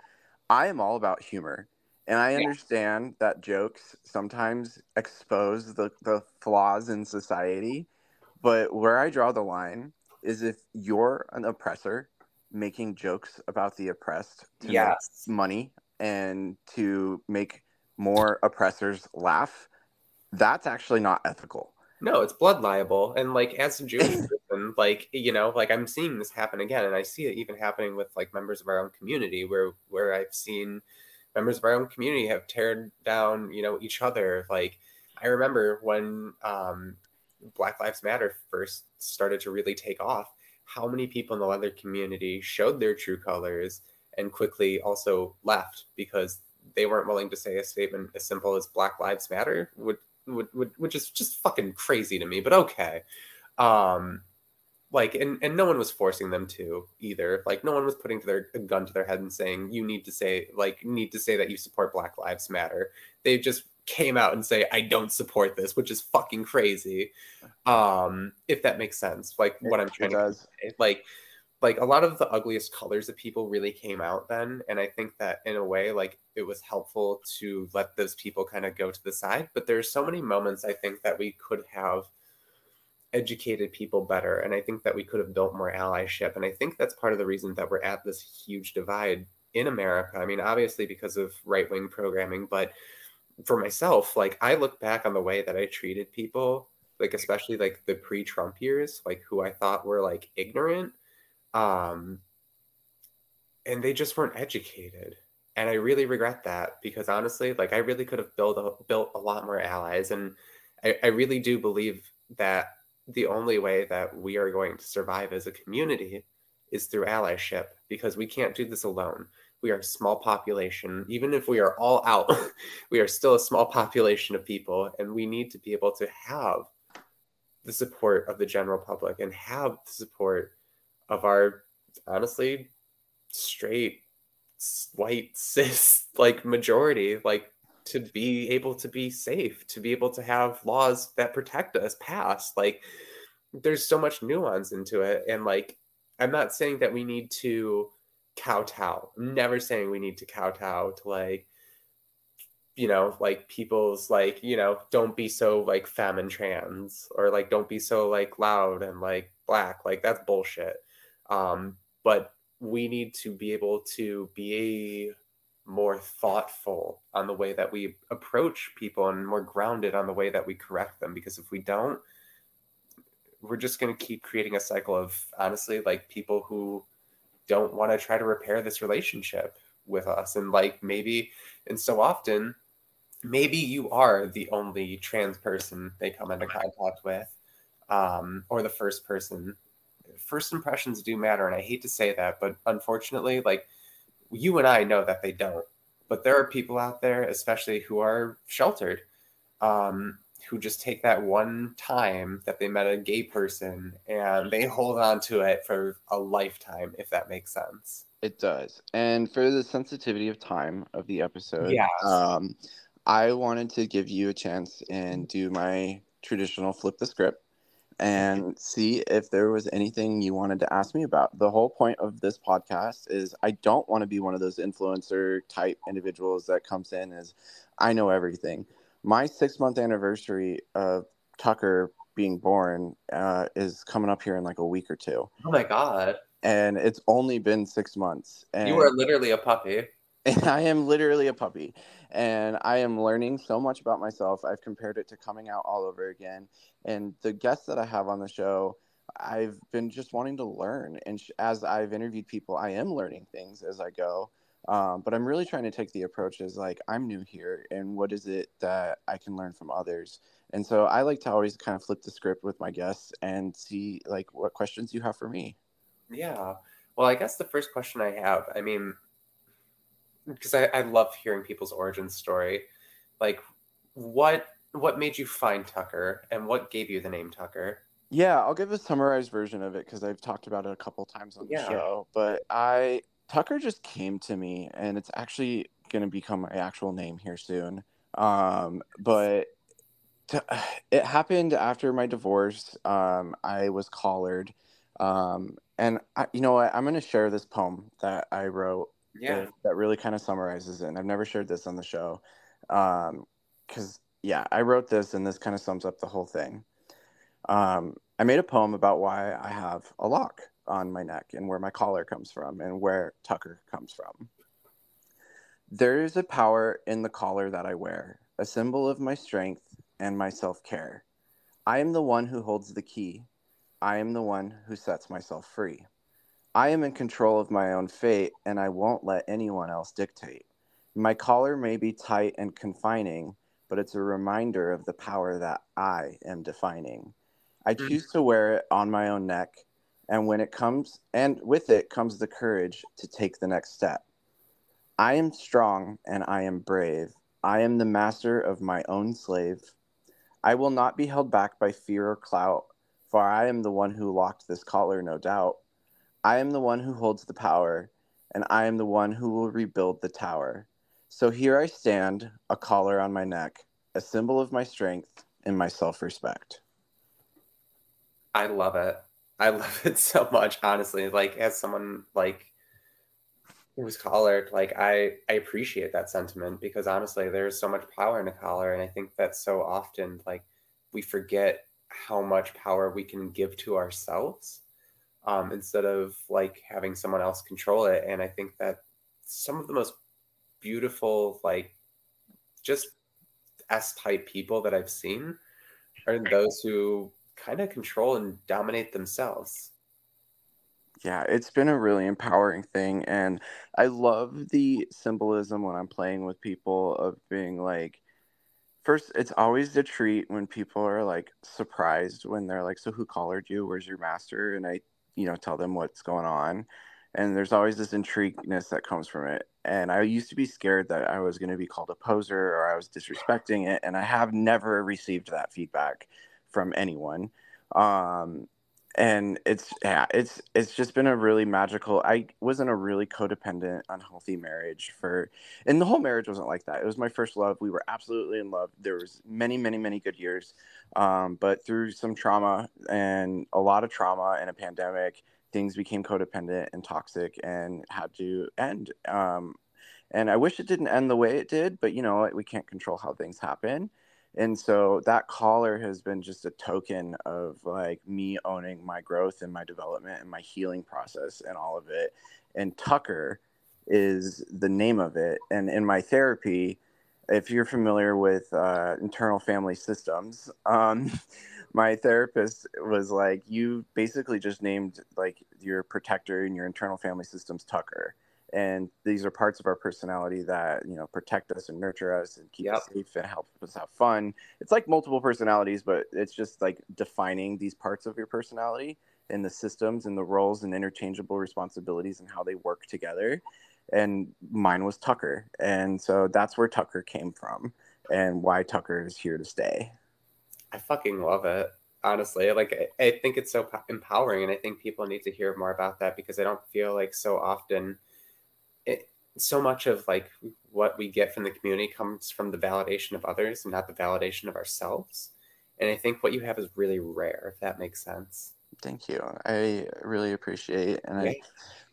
I am all about humor. And I understand yeah. that jokes sometimes expose the, the flaws in society But where I draw the line is if you're an oppressor making jokes about the oppressed to Yes. make money and to make more oppressors laugh, that's actually not ethical. No, it's blood libel. And like as a Jewish like you know, like I'm seeing this happen again, and I see it even happening with like members of our own community, where where I've seen members of our own community have teared down, you know, each other. Like I remember when um, Black Lives Matter first started to really take off, how many people in the leather community showed their true colors and quickly also left because they weren't willing to say a statement as simple as Black Lives Matter, would, would, which is just fucking crazy to me, but okay. Um, like, and, and no one was forcing them to either. Like, no one was putting their a gun to their head and saying, you need to say, like, need to say that you support Black Lives Matter. They just came out and say, I don't support this, which is fucking crazy. Um, if that makes sense. Like, what I'm It trying to say. Like, like a lot of the ugliest colors of people really came out then and i think that in a way like it was helpful to let those people kind of go to the side but there's so many moments i think that we could have educated people better and i think that we could have built more allyship and i think that's part of the reason that we're at this huge divide in america. I mean obviously because of right-wing programming but for myself like i look back on the way that i treated people like especially like the pre-trump years like who i thought were like ignorant um and they just weren't educated. And i really regret that because honestly like i really could have built a, built a lot more allies and I, I really do believe that the only way that we are going to survive as a community is through allyship because we can't do this alone. We are a small population. Even if we are all out we are still a small population of people and we need to be able to have the support of the general public and have the support of our honestly straight white cis like majority. Like to be able to be safe to be able to have laws that protect us passed like there's so much nuance into it. And like i'm not saying that we need to kowtow. I'm never saying we need to kowtow to like you know like people's like you know don't be so like femme and trans or like don't be so like loud and like black. Like that's bullshit. Um but we need to be able to be more thoughtful on the way that we approach people and more grounded on the way that we correct them because if we don't we're just going to keep creating a cycle of honestly like people who don't want to try to repair this relationship with us. And like maybe and so often maybe you are the only trans person they come into contact with um, or the first person. First impressions do matter and i hate to say that but unfortunately like you and i know that they don't but there are people out there especially who are sheltered um, who just take that one time that they met a gay person and they hold on to it for a lifetime if that makes sense It does. And for the sensitivity of time of the episode, Yes. um, I wanted to give you a chance and do my traditional flip the script and see if there was anything you wanted to ask me about. The whole point of this podcast is I don't want to be one of those influencer type individuals that comes in as I know everything. My six month anniversary of Tucker being born uh, is coming up here in like a week or two. oh my god And it's only been six months. And you are literally a puppy and I am literally a puppy. And I am learning so much about myself. I've compared it to coming out all over again. And the guests that I have on the show, I've been just wanting to learn. And as I've interviewed people, I am learning things as I go. Um, but I'm really trying to take the approach as like, I'm new here. And what is it that I can learn from others? And so I like to always kind of flip the script with my guests and see like what questions you have for me. Yeah. Well, I guess the first question I have, I mean, because I, I love hearing people's origin story. Like, what what made you find Tucker, and what gave you the name Tucker? Yeah, I'll give a summarized version of it because I've talked about it a couple times on the Yeah. show. But I Tucker just came to me, and it's actually going to become my actual name here soon. Um, but to, it happened after my divorce. Um, I was collared, um, and I, you know what? I'm going to share this poem that I wrote Yeah. that, that really kind of summarizes it. And I've never shared this on the show. Um, cause yeah, I wrote this and this kind of sums up the whole thing. Um, I made a poem about why I have a lock on my neck and where my collar comes from and where Tucker comes from. There is a power in the collar that I wear, a symbol of my strength and my self care. I am the one who holds the key. I am the one who sets myself free. I am in control of my own fate, and I won't let anyone else dictate. My collar may be tight and confining, but it's a reminder of the power that I am defining. I Mm. choose to wear it on my own neck, and when it comes, and with it comes the courage to take the next step. I am strong and I am brave. I am the master of my own slave. I will not be held back by fear or clout, for I am the one who locked this collar, no doubt. I am the one who holds the power, and I am the one who will rebuild the tower. So here I stand, a collar on my neck, a symbol of my strength and my self respect. I love it. I love it so much, honestly. Like as someone like was collared, like I I appreciate that sentiment because honestly, there's so much power in a collar, and I think that so often like we forget how much power we can give to ourselves um, instead of like having someone else control it. And I think that some of the most beautiful, like just S type people that I've seen are those who kind of control and dominate themselves. Yeah, it's been a really empowering thing. And I love the symbolism when I'm playing with people of being like, first, it's always a treat when people are like surprised when they're like, So who collared you? Where's your master? And I, you know, tell them what's going on. And there's always this intrigueness that comes from it. And I used to be scared that I was going to be called a poser or I was disrespecting it. And I have never received that feedback from anyone. Um, and it's yeah it's it's just been a really magical i was in a really codependent unhealthy marriage for and the whole marriage wasn't like that. It was my first love. We were absolutely in love. There was many many many good years um, but through some trauma and a lot of trauma and a pandemic things became codependent and toxic and had to end um, and i wish it didn't end the way it did but you know we can't control how things happen and so that collar has been just a token of like me owning my growth and my development and my healing process and all of it. And tucker is the name of it. And in my therapy if you're familiar with uh, internal family systems um, my therapist was like you basically just named like your protector in your internal family systems tucker and these are parts of our personality that you know protect us and nurture us and keep Yep. us safe and help us have fun it's like multiple personalities but it's just like defining these parts of your personality and the systems and the roles and interchangeable responsibilities and how they work together and mine was tucker and so that's where tucker came from and why tucker is here to stay I fucking love it. Honestly, like I, I think it's so empowering, and I think people need to hear more about that because I don't feel like so often, it, so much of like what we get from the community comes from the validation of others and not the validation of ourselves. And I think what you have is really rare, if that makes sense. thank you i really appreciate and Yeah. i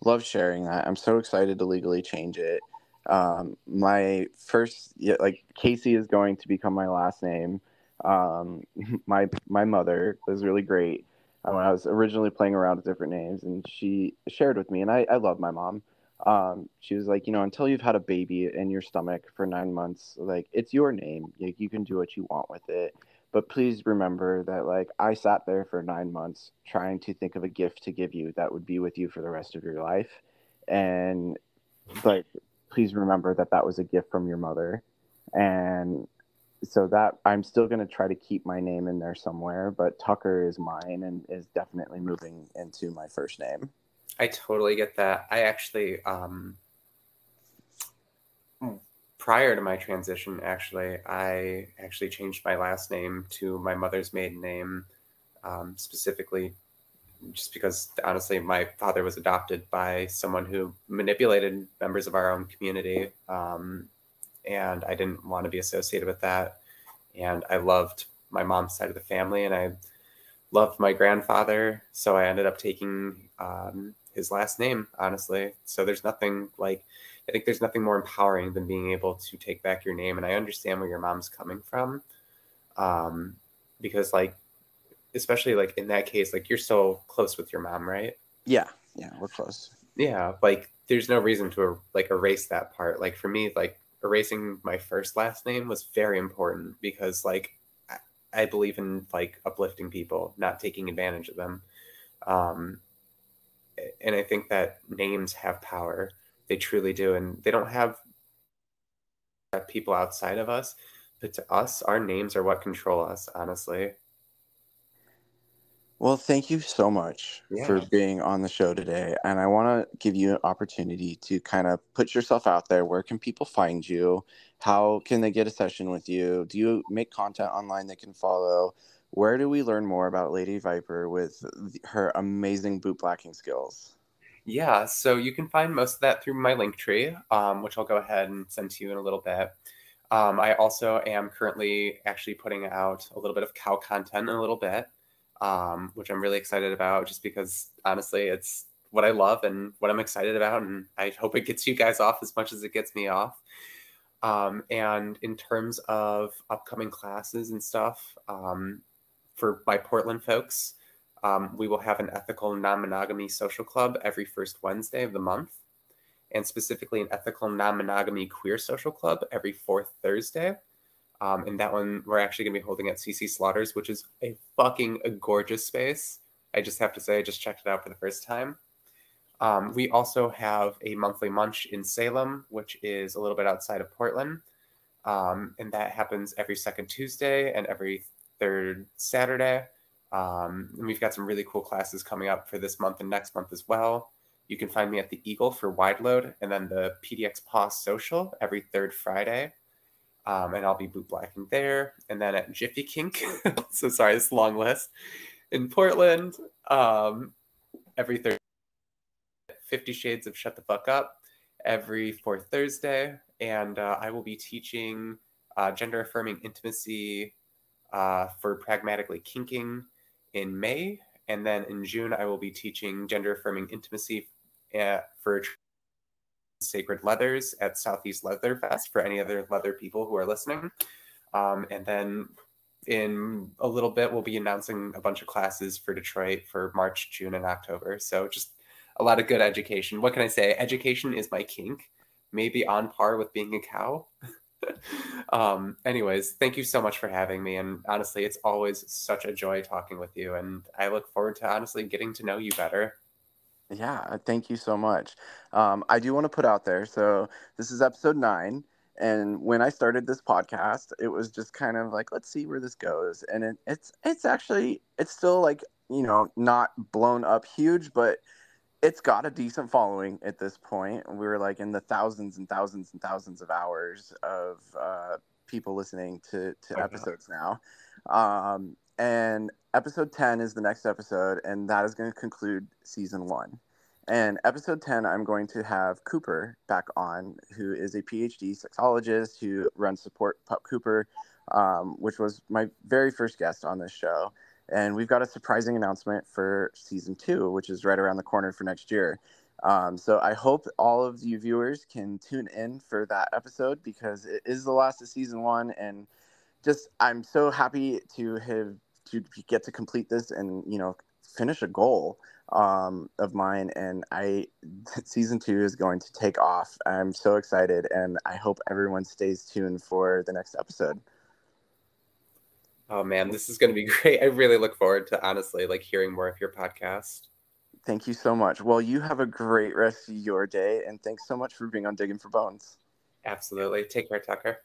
love sharing that i'm so excited to legally change it um, my first like casey is going to become my last name um, my my mother was really great uh, when i was originally playing around with different names and she shared with me and i, I love my mom um, she was like you know until you've had a baby in your stomach for nine months like it's your name. Like you can do what you want with it. But please remember that like i sat there for nine months trying to think of a gift to give you that would be with you for the rest of your life. And like please remember that that was a gift from your mother. And so that i'm still going to try to keep my name in there somewhere but tucker is mine and is definitely moving into my first name I totally get that. I actually, um, prior to my transition, actually, I actually changed my last name to my mother's maiden name, um, specifically just because honestly, my father was adopted by someone who manipulated members of our own community. Um, and I didn't want to be associated with that. And I loved my mom's side of the family and I loved my grandfather. So I ended up taking um, his last name, honestly. So there's nothing like, I think there's nothing more empowering than being able to take back your name. And I understand where your mom's coming from. Um, because, like, especially like in that case, like you're so close with your mom, right? Yeah, yeah, we're close. Yeah, like there's no reason to like erase that part. Like for me, like erasing my first last name was very important because like I believe in like uplifting people, not taking advantage of them. Um, and I think that names have power. They truly do, and they don't have people outside of us, but to us, our names are what control us. Honestly. Well, thank you so much yeah. for being on the show today. And I want to give you an opportunity to kind of put yourself out there. Where can people find you? How can they get a session with you? Do you make content online they can follow? Where do we learn more about Lady Viper with her amazing boot blacking skills? Yeah, so you can find most of that through my link tree, um, which I'll go ahead and send to you in a little bit. Um, I also am currently actually putting out a little bit of cow content in a little bit, um, which I'm really excited about just because honestly, it's what I love and what I'm excited about. And I hope it gets you guys off as much as it gets me off. Um, and in terms of upcoming classes and stuff, um, for by Portland folks, um, we will have an ethical non monogamy social club every first Wednesday of the month, and specifically an ethical non monogamy queer social club every fourth Thursday. Um, and that one we're actually going to be holding at CC Slaughters, which is a fucking gorgeous space. I just have to say, I just checked it out for the first time. Um, we also have a monthly munch in Salem, which is a little bit outside of Portland. Um, and that happens every second Tuesday and every third Saturday. Um, and we've got some really cool classes coming up for this month and next month as well. You can find me at the Eagle for Wide Load and then the PDX Paw Social every third Friday. Um, and I'll be boot blacking there. And then at Jiffy Kink, so sorry, this long list, in Portland, um, every third Fifty Shades of Shut the Fuck Up every fourth Thursday. And uh, I will be teaching uh, gender affirming intimacy uh, for pragmatically kinking in May. And then in June, I will be teaching gender affirming intimacy uh, for sacred leathers at Southeast Leather Fest for any other leather people who are listening. Um, and then in a little bit, we'll be announcing a bunch of classes for Detroit for March, June, and October. So just a lot of good education. What can I say? Education is my kink, maybe on par with being a cow. um, anyways, thank you so much for having me. And honestly, it's always such a joy talking with you. And I look forward to honestly getting to know you better. Yeah, uh, thank you so much. Um, I do want to put out there. So this is episode nine. And when I started this podcast, it was just kind of like, let's see where this goes. And it, it's it's actually it's still like you know not blown up huge, but it's got a decent following at this point. We're like in the thousands and thousands and thousands of hours of uh, people listening to, to oh, episodes now. Um, and episode 10 is the next episode, and that is going to conclude season one. And episode 10, I'm going to have Cooper back on, who is a PhD sexologist who runs Support Pup Cooper, um, which was my very first guest on this show. And we've got a surprising announcement for season two, which is right around the corner for next year. Um, so I hope all of you viewers can tune in for that episode because it is the last of season one, and just I'm so happy to have to get to complete this and you know finish a goal um, of mine. And I season two is going to take off. I'm so excited, and I hope everyone stays tuned for the next episode. Oh man, this is going to be great. I really look forward to honestly like hearing more of your podcast. Thank you so much. Well, you have a great rest of your day and thanks so much for being on Digging for Bones. Absolutely. Take care, Tucker.